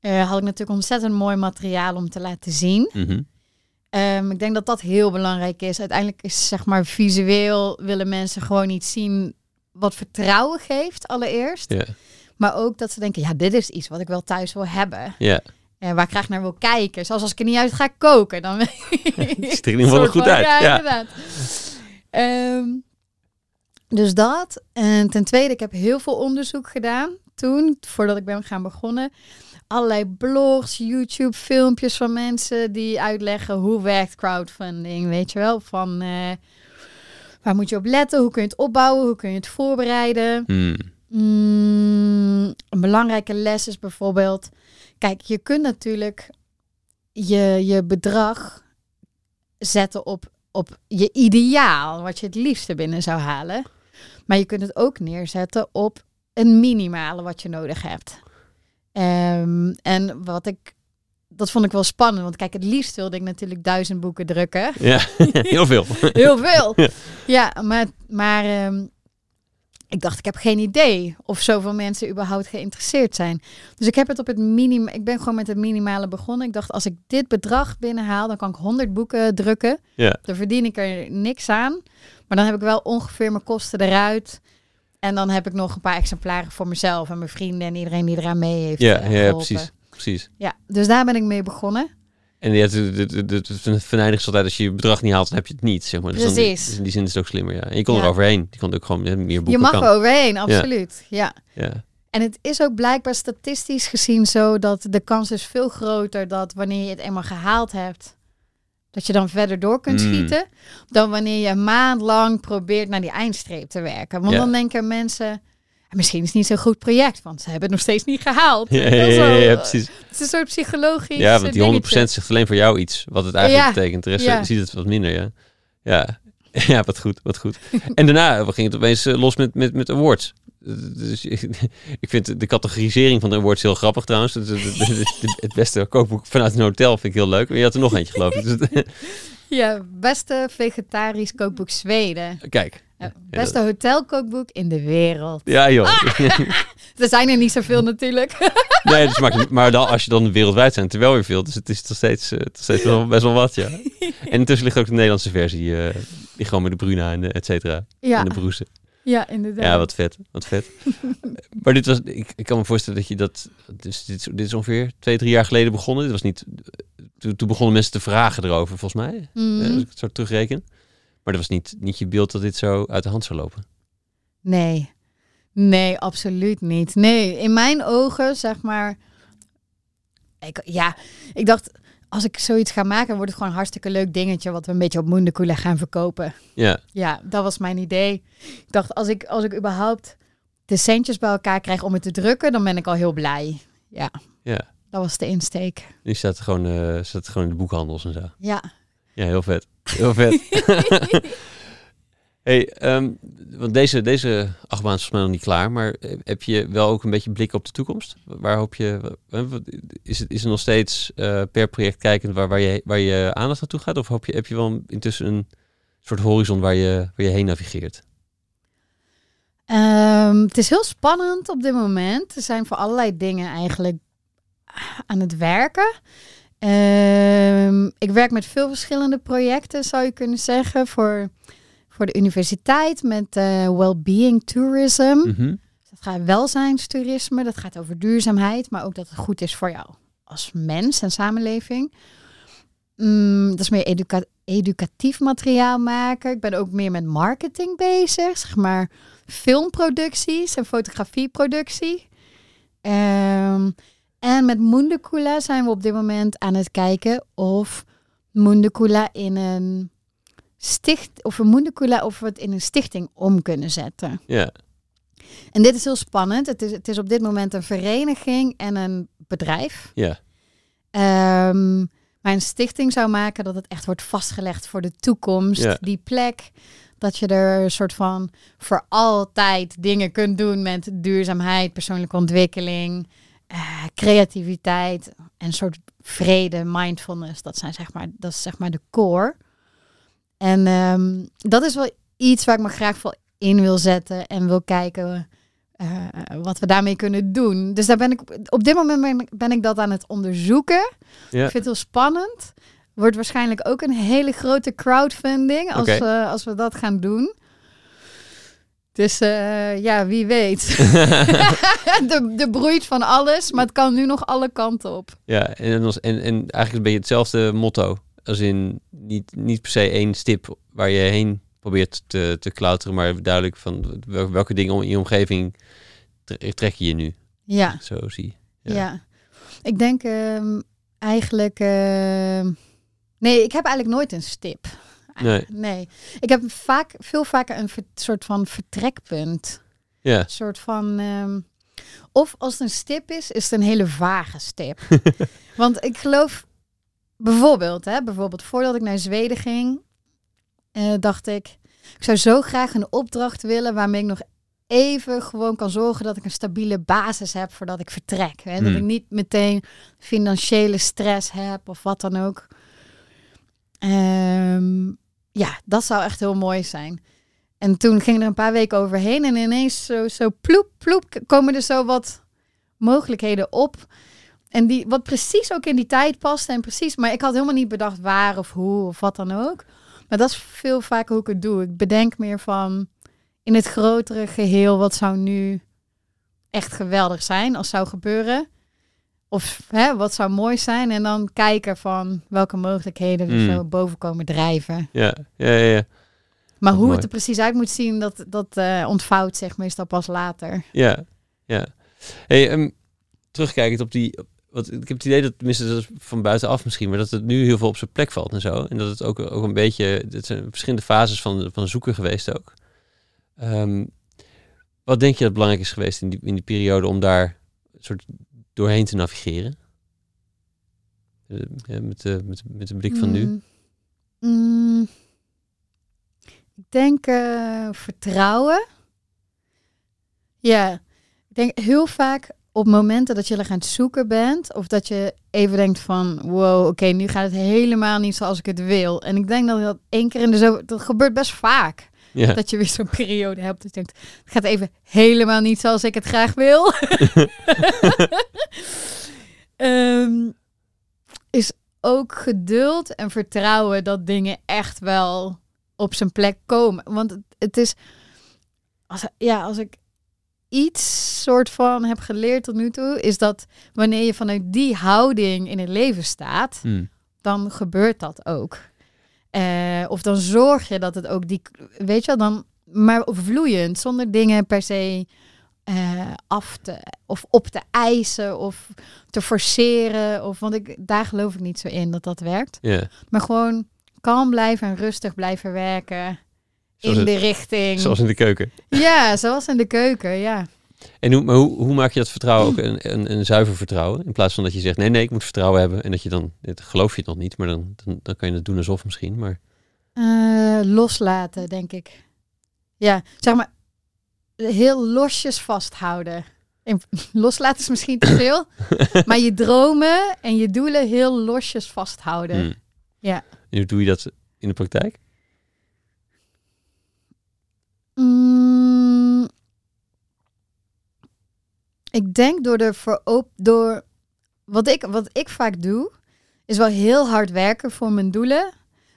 eh, had ik natuurlijk ontzettend mooi materiaal om te laten zien. Mhm. Ehm, ik denk dat dat heel belangrijk is. Uiteindelijk is zeg maar visueel willen mensen gewoon iets zien wat vertrouwen geeft allereerst. Ja. Maar ook dat ze denken, ja, dit is iets wat ik wel thuis wil hebben. ja, En waar ik graag naar wil kijken. Zoals als ik er niet uit ga koken, dan het ziet er in ieder geval goed uit. Ja, Ja, inderdaad. Ehm, dus dat. En ten tweede, ik heb heel veel onderzoek gedaan toen, voordat ik ben gaan begonnen. Allerlei blogs, YouTube, filmpjes van mensen die uitleggen hoe werkt crowdfunding, weet je wel. Van eh, waar moet je op letten, hoe kun je het opbouwen, hoe kun je het voorbereiden. Hmm. Mm, een belangrijke les is bijvoorbeeld, kijk, je kunt natuurlijk je, je bedrag zetten op, op je ideaal, wat je het liefste binnen zou halen. Maar je kunt het ook neerzetten op een minimale wat je nodig hebt. Ehm, en wat ik, dat vond ik wel spannend, want kijk, het liefst wilde ik natuurlijk duizend boeken drukken. ja. heel veel. Heel veel. Ja. ja, maar, maar ehm, ik dacht, ik heb geen idee of zoveel mensen überhaupt geïnteresseerd zijn. Dus ik heb het op het minimum. Ik ben gewoon met het minimale begonnen. Ik dacht, als ik dit bedrag binnenhaal, dan kan ik 100 boeken drukken. Ja. Dan verdien ik er niks aan. Maar dan heb ik wel ongeveer mijn kosten eruit. En dan heb ik nog een paar exemplaren voor mezelf en mijn vrienden en iedereen die eraan mee heeft. Ja, eh, ja, precies. Precies. Ja, dus daar ben ik mee begonnen. En ja, de venijnig is altijd, als je je bedrag niet haalt, dan heb je het niet. Zeg maar. Dus dan- Precies. dus in die zin is het ook slimmer, ja. En je kon Ja. er overheen. Je kon ook gewoon meer boeken Je mag er overheen, absoluut. ja. Ja. En het is ook blijkbaar statistisch gezien zo dat de kans is veel groter dat wanneer je het eenmaal gehaald hebt, dat je dan verder door kunt Mm. schieten, dan wanneer je een maand lang probeert naar die eindstreep te werken. Want dan denken mensen, misschien is het niet zo'n goed project, want ze hebben het nog steeds niet gehaald. Ja, ja, precies. Het is een soort psychologisch Ja, want die 100% dingetje. zegt alleen voor jou iets, wat het eigenlijk betekent. De rest Ja. ziet het wat minder, ja. Ja, ja wat goed, wat goed. En daarna ging het opeens eh, los met, met, met awards. Dus ik vind de categorisering van de awards heel grappig trouwens. Het, het, beste kookboek vanuit een hotel vind ik heel leuk. Maar je had er nog eentje geloof ik. Dus Ja, beste vegetarisch kookboek Zweden. kijk. Ja, beste hotelkookboek in de wereld. Ja joh. Ah! Er zijn er niet zoveel natuurlijk. Nee, dus maakt maar dan, als je dan wereldwijd zijn, terwijl weer veel. Dus het is toch steeds, eh, toch steeds wel, best wel wat, ja. En intussen ligt ook de Nederlandse versie. eh, die gewoon met de Bruna en de et cetera. Ja, En de Broesen. ja inderdaad. Ja, wat vet. Wat vet. maar dit was, ik, ik kan me voorstellen dat je dat, dus dit, is- dit is ongeveer twee, drie jaar geleden begonnen. Dit was niet, toen, toen begonnen mensen te vragen erover, volgens mij. Eh, als ik het zo terugreken. Maar dat was niet, niet je beeld dat dit zo uit de hand zou lopen. Nee. Nee, absoluut niet. Nee, in mijn ogen, zeg maar. Ik, ja, ik dacht, als ik zoiets ga maken, wordt het gewoon een hartstikke leuk dingetje wat we een beetje op Moendekoelen gaan verkopen. Ja, Ja, dat was mijn idee. Ik dacht, als ik, als ik überhaupt de centjes bij elkaar krijg om het te drukken, dan ben ik al heel blij. Ja, ja. dat was de insteek. Nu staat het gewoon, staat het gewoon in de boekhandels en zo. Ja. Ja, heel vet. Heel vet. hey, ehm, want deze, deze achtbaan is volgens mij nog niet klaar, maar heb je wel ook een beetje blik op de toekomst? Waar hoop je, is het, is er nog steeds eh, per project kijkend waar, waar, je, waar je aandacht naartoe gaat? Of hoop je, heb je wel intussen een soort horizon waar je, waar je heen navigeert? Ehm, het is heel spannend op dit moment. Er zijn voor allerlei dingen eigenlijk aan het werken. Ehm, ik werk met veel verschillende projecten, zou je kunnen zeggen. Voor, voor de universiteit met eh well-being tourism. Mhm. Dat gaat welzijnstoerisme, dat gaat over duurzaamheid, maar ook dat het goed is voor jou als mens en samenleving. Mm, dat is meer educa- educatief materiaal maken. Ik ben ook meer met marketing bezig, zeg maar filmproducties en fotografieproductie. Ehm, En met Mundukula zijn we op dit moment aan het kijken of Mundukula in een sticht of een Mundukula of we het in een stichting om kunnen zetten. Ja. En dit is heel spannend. Het is, het is op dit moment een vereniging en een bedrijf. Ja. Ehm, maar een stichting zou maken dat het echt wordt vastgelegd voor de toekomst. Ja. Die plek. Dat je er een soort van voor altijd dingen kunt doen met duurzaamheid, persoonlijke ontwikkeling, eh, creativiteit en een soort vrede, mindfulness. Dat zijn zeg maar, dat is zeg maar de core. En ehm, dat is wel iets waar ik me graag voor in wil zetten en wil kijken eh, wat we daarmee kunnen doen. Dus daar ben ik op dit moment ben, ik- ben ik dat aan het onderzoeken. Ik vind het heel spannend. Wordt waarschijnlijk ook een hele grote crowdfunding als, eh, als we dat gaan doen. Dus eh, ja, wie weet. de, de broeit van alles, maar het kan nu nog alle kanten op. Ja, en, en, en eigenlijk ben je hetzelfde motto. Als in niet, niet per se één stip waar je heen probeert te, te klauteren, maar duidelijk van wel- welke dingen om- in je omgeving tre- trek je je nu. Ja, Zo zie ja. Ja. Ik denk ehm, eigenlijk... ehm, nee, ik heb eigenlijk nooit een stip. Nee. Nee. Ik heb vaak, veel vaker een ver- soort van vertrekpunt. Ja, Een soort van. ehm, of als het een stip is, is het een hele vage stip. Want ik geloof bijvoorbeeld, hè, bijvoorbeeld voordat ik naar Zweden ging, eh, dacht ik, ik zou zo graag een opdracht willen waarmee ik nog even gewoon kan zorgen dat ik een stabiele basis heb voordat ik vertrek. Hè? Dat Hmm. ik niet meteen financiële stress heb of wat dan ook. Ehm, ja, dat zou echt heel mooi zijn. En toen ging er een paar weken overheen en ineens zo, zo ploep, ploep, komen er zo wat mogelijkheden op. En die, wat precies ook in die tijd paste en precies, maar ik had helemaal niet bedacht waar of hoe of wat dan ook. Maar dat is veel vaker hoe ik het doe. Ik bedenk meer van in het grotere geheel, wat zou nu echt geweldig zijn als zou gebeuren. Of hè, wat zou mooi zijn en dan kijken van welke mogelijkheden er Mm. zo boven komen drijven. ja, ja, ja. ja. Maar Wat hoe mooi. het er precies uit moet zien, dat, dat eh, ontvouwt zich meestal pas later. Ja, ja. Hey, ehm, terugkijkend op die... Want ik heb het idee dat, tenminste dat is van buitenaf misschien, maar dat het nu heel veel op zijn plek valt en zo. En dat het ook, ook een beetje... Het zijn verschillende fases van, van zoeken geweest ook. Ehm, wat denk je dat belangrijk is geweest in die, in die periode om daar een soort doorheen te navigeren? Eh, ja, met, de, met, met blik van nu. Mm. Mm. Ik denk eh, vertrouwen. Ja, ik denk heel vaak op momenten dat je er aan het zoeken bent, of dat je even denkt van, wow, oké, nu gaat het helemaal niet zoals ik het wil. En ik denk dat dat één keer in de zo, dat gebeurt best vaak. Ja, Dat je weer zo'n periode hebt dat je denkt, het gaat even helemaal niet zoals ik het graag wil. Ehm, is ook geduld en vertrouwen dat dingen echt wel op zijn plek komen. Want het, het is, als, ja, als ik iets soort van heb geleerd tot nu toe, is dat wanneer je vanuit die houding in het leven staat, Hm. dan gebeurt dat ook. Eh, of dan zorg je dat het ook die, weet je wel, dan, maar vloeiend, zonder dingen per se eh, af te of op te eisen of te forceren. Of, want ik, daar geloof ik niet zo in dat dat werkt. Maar gewoon kalm blijven en rustig blijven werken Zoals in het- de richting. Zoals in de keuken. Ja, zoals in de keuken, ja. En hoe, maar hoe, hoe maak je dat vertrouwen ook een, een, een zuiver vertrouwen? In plaats van dat je zegt, nee, nee, ik moet vertrouwen hebben. En dat je dan, dit geloof je het nog niet, maar dan, dan, dan kan je het doen alsof misschien. Maar Eh, loslaten, denk ik. Ja, zeg maar heel losjes vasthouden. En loslaten is misschien te veel, maar je dromen en je doelen heel losjes vasthouden. hmm. Ja. En hoe doe je dat in de praktijk? Mm, ik denk door de verop door wat ik wat ik vaak doe is wel heel hard werken voor mijn doelen,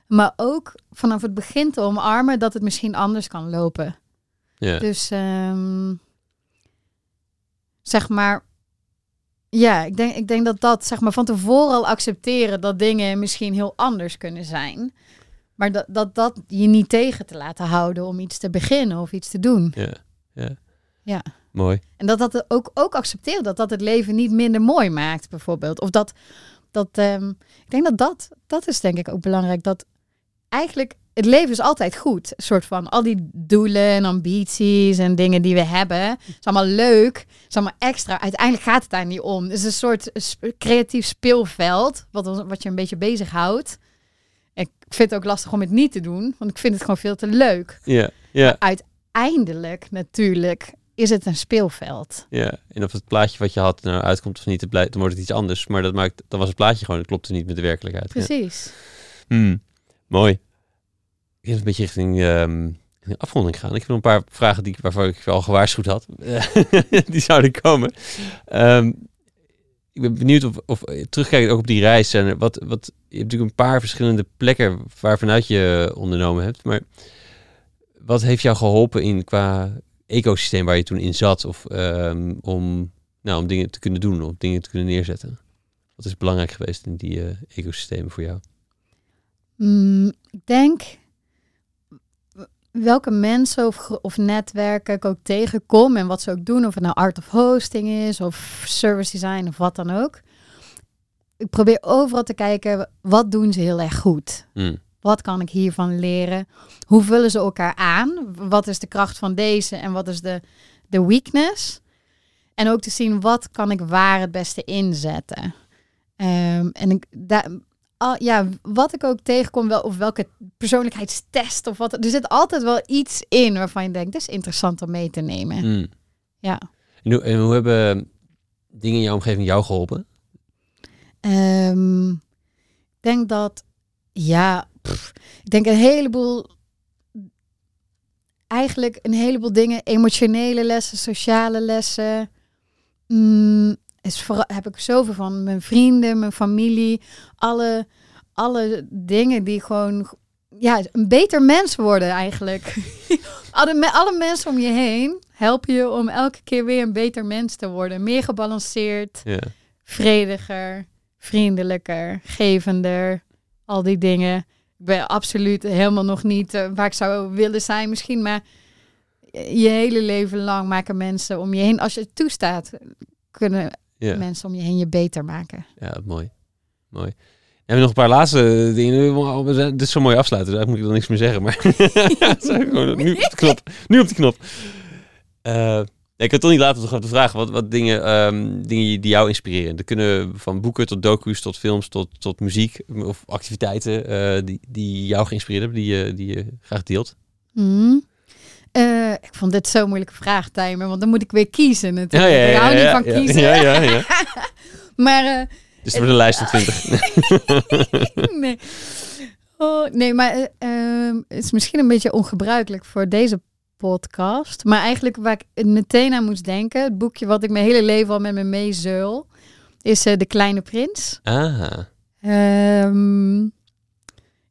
maar ook vanaf het begin te omarmen dat het misschien anders kan lopen. Ja, Dus ehm, zeg maar, ja, ik denk, ik denk dat dat zeg maar van tevoren al accepteren dat dingen misschien heel anders kunnen zijn. Maar dat, dat dat je niet tegen te laten houden om iets te beginnen of iets te doen. ja, ja. Ja. Mooi. En dat dat ook, ook accepteren dat dat het leven niet minder mooi maakt, bijvoorbeeld. Of dat, dat ehm, ik denk dat dat, dat is denk ik ook belangrijk. Dat eigenlijk het leven is altijd goed. Een soort van al die doelen en ambities en dingen die we hebben. is allemaal leuk. is allemaal extra. Uiteindelijk gaat het daar niet om. Het is een soort sp- creatief speelveld. Wat, ons- wat je een beetje bezighoudt. Ik vind het ook lastig om het niet te doen. Want ik vind het gewoon veel te leuk. Ja, ja, Uiteindelijk natuurlijk is het een speelveld. ja. En of het plaatje wat je had nou uitkomt of niet, het blijft, dan wordt het iets anders. Maar dat maakt, dan was het plaatje gewoon, het klopte niet met de werkelijkheid. Ja. Precies. Hmm, mooi. Ik heb een beetje richting ehm, richting afronding gaan. Ik heb nog een paar vragen die, waarvan ik al gewaarschuwd had. die zouden komen. Ehm, ik ben benieuwd of, of terugkijkend ook op die reis. Zijn er wat, wat, je hebt natuurlijk een paar verschillende plekken waarvanuit je ondernomen hebt. Maar wat heeft jou geholpen in qua ecosysteem waar je toen in zat? Of ehm, om, nou, om dingen te kunnen doen, of dingen te kunnen neerzetten? Wat is belangrijk geweest in die eh, ecosystemen voor jou? Mm, ik denk welke mensen of, of netwerken ik ook tegenkom en wat ze ook doen, of het nou art of hosting is of service design of wat dan ook. Ik probeer overal te kijken, wat doen ze heel erg goed? Hmm. Wat kan ik hiervan leren? Hoe vullen ze elkaar aan? Wat is de kracht van deze en wat is de, de weakness? En ook te zien wat kan ik waar het beste inzetten. Ehm, en ik, daar, al, ja, wat ik ook tegenkom, wel, of welke persoonlijkheidstest of wat. Er zit altijd wel iets in waarvan je denkt, dit is interessant om mee te nemen. Hmm. Ja. En hoe, en hoe hebben dingen in jouw omgeving jou geholpen? Ehm, ik denk dat, ja, pff, ik denk een heleboel, eigenlijk een heleboel dingen, emotionele lessen, sociale lessen. Mm, is vooral, heb ik zoveel van mijn vrienden, mijn familie, alle, alle dingen die gewoon, ja, een beter mens worden eigenlijk. alle, alle mensen om je heen helpen je om elke keer weer een beter mens te worden. Meer gebalanceerd vrediger, vriendelijker, gevender, al die dingen. Ben absoluut helemaal nog niet eh, waar ik zou willen zijn misschien, maar je hele leven lang maken mensen om je heen, als je het toestaat, kunnen Ja. mensen om je heen je beter maken. ja, mooi. Mooi. En nog een paar laatste dingen. We zijn- Dit is zo mooi afsluiten, dus eigenlijk moet ik dan niks meer zeggen. Maar nu op de knop. Nu op de knop. Ik kan toch niet laten om te vragen wat, wat dingen, ehm, dingen die jou inspireren. Dat kunnen van boeken tot docu's, tot films, tot, tot muziek of activiteiten eh, die, die jou geïnspireerd hebben, die je, die je graag deelt. Hmm. Eh, ik vond dit zo'n moeilijke vraag, Tijmen, want dan moet ik weer kiezen natuurlijk. ik hou niet van ja, kiezen. Ja, ja, ja. Maar eh, Dus wordt een lijst van 20. nee. Oh, nee, maar eh, ehm, het is misschien een beetje ongebruikelijk voor deze podcast. Maar eigenlijk waar ik meteen aan moest denken, het boekje wat ik mijn hele leven al met me meezeul, is eh, De Kleine Prins. Ah, Ehm,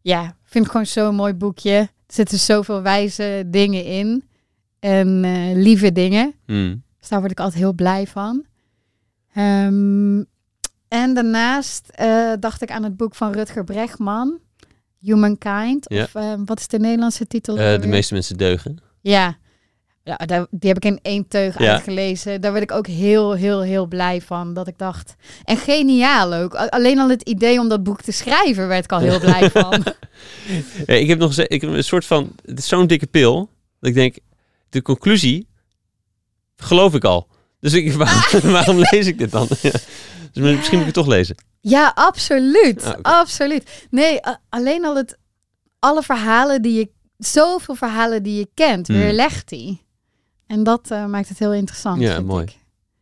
ja, vind ik gewoon zo'n mooi boekje. Er zitten zoveel wijze dingen in. En eh, lieve dingen. hmm. Dus daar word ik altijd heel blij van. Ehm, en daarnaast eh, dacht ik aan het boek van Rutger Bregman, Humankind. Ja. Of eh, wat is de Nederlandse titel? De meeste mensen deugen. Ja, ja daar, die heb ik in één teug Ja. uitgelezen. Daar werd ik ook heel, heel, heel blij van. Dat ik dacht. En geniaal ook. Alleen al het idee om dat boek te schrijven werd ik al heel blij van. Ja, ik heb nog ik heb een soort van. Het is zo'n dikke pil. Dat ik denk, de conclusie geloof ik al. Dus ik, waarom, waarom lees ik dit dan? Ja. Dus misschien moet ik het toch lezen. Ja, absoluut. Ah. Absoluut. Nee, alleen al het, alle verhalen die je, zoveel verhalen die je kent, Hmm. weerlegt hij. En dat eh, maakt het heel interessant. Ja, mooi. ik.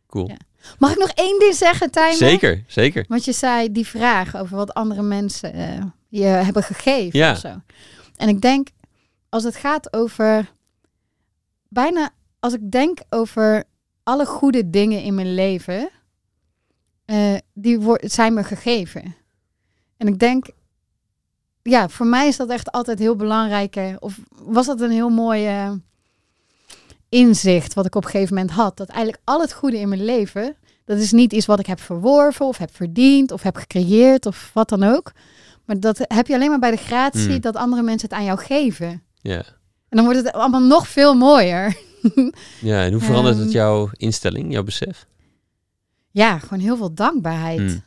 Cool. Ja. Mag ik nog één ding zeggen, Tijmen? Zeker, zeker. Want je zei die vraag over wat andere mensen eh, je hebben gegeven Ja. of zo. En ik denk, als het gaat over bijna, als ik denk over alle goede dingen in mijn leven, eh, die zijn me gegeven. En ik denk, ja, voor mij is dat echt altijd heel belangrijk. Of was dat een heel mooi inzicht wat ik op een gegeven moment had. Dat eigenlijk al het goede in mijn leven, dat is niet iets wat ik heb verworven of heb verdiend of heb gecreëerd of wat dan ook. Maar dat heb je alleen maar bij de gratie Hmm. dat andere mensen het aan jou geven. Ja. En dan wordt het allemaal nog veel mooier. Ja, en hoe verandert het Ehm. jouw instelling, jouw besef? Ja, gewoon heel veel dankbaarheid. Hmm.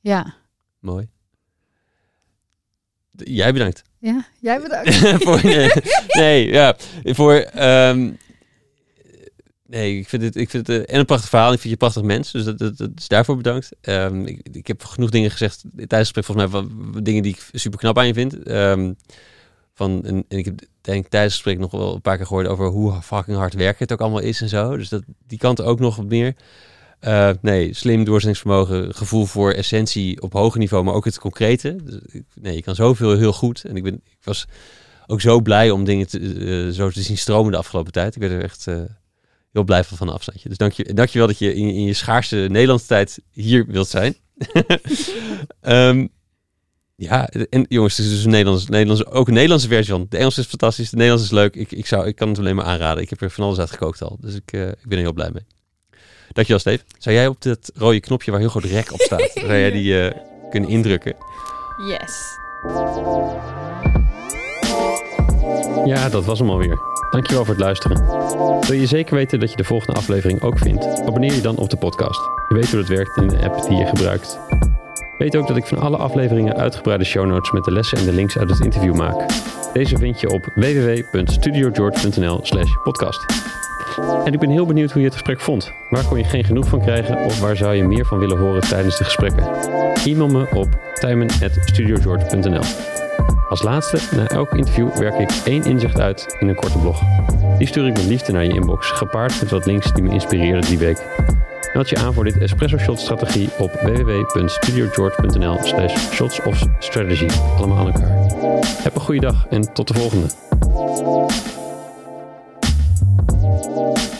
Ja. Mooi. Jij bedankt. Ja, jij bedankt. voor, nee, nee, ja. Voor, ehm, nee, ik vind het, ik vind het eh, en een prachtig verhaal. Ik vind je een prachtig mens. Dus dat, dat, dat is daarvoor bedankt. Ehm, ik, ik heb genoeg dingen gezegd tijdens het gesprek, volgens mij, van dingen die ik super knap aan je vind. Ehm, van, en, en ik heb denk tijdens het gesprek nog wel een paar keer gehoord over hoe fucking hard werken het ook allemaal is en zo. Dus dat, die kant ook nog wat meer. Eh, nee, slim doorzettingsvermogen, gevoel voor essentie op hoger niveau, maar ook het concrete. Dus, nee, je kan zoveel heel goed. En ik, ben, ik was ook zo blij om dingen te, eh, zo te zien stromen de afgelopen tijd. Ik werd er echt eh, heel blij van van afstandje. Dus dank je, dank je wel dat je in, in je schaarste Nederlandse tijd hier wilt zijn. Ehm, ja, en jongens, het is dus een Nederlands, Nederlands, ook een Nederlandse versie. De Engels is fantastisch, de Nederlands is leuk. Ik, ik, zou, ik kan het alleen maar aanraden. Ik heb er van alles uit gekookt al, dus ik, ik ben er heel blij mee. Dankjewel, Steve. Zou jij op dat rode knopje waar heel groot rek op staat, zou jij die eh, kunnen indrukken? Yes. Ja, dat was hem alweer. Dankjewel voor het luisteren. Wil je zeker weten dat je de volgende aflevering ook vindt? Abonneer je dan op de podcast. Je weet hoe het werkt in de app die je gebruikt. Weet ook dat ik van alle afleveringen uitgebreide show notes met de lessen en de links uit het interview maak. Deze vind je op www.studiogeorge.nl slash podcast. En ik ben heel benieuwd hoe je het gesprek vond. Waar kon je geen genoeg van krijgen of waar zou je meer van willen horen tijdens de gesprekken? E-mail me op tijmen.studiogeorge.nl Als laatste, na elk interview werk ik één inzicht uit in een korte blog. Die stuur ik met liefde naar je inbox, gepaard met wat links die me inspireerden die week. Meld je aan voor dit Espresso Shot strategie op www.studiogeorge.nl slash shots of strategy. Allemaal aan elkaar. Heb een goede dag en tot de volgende. Thank you.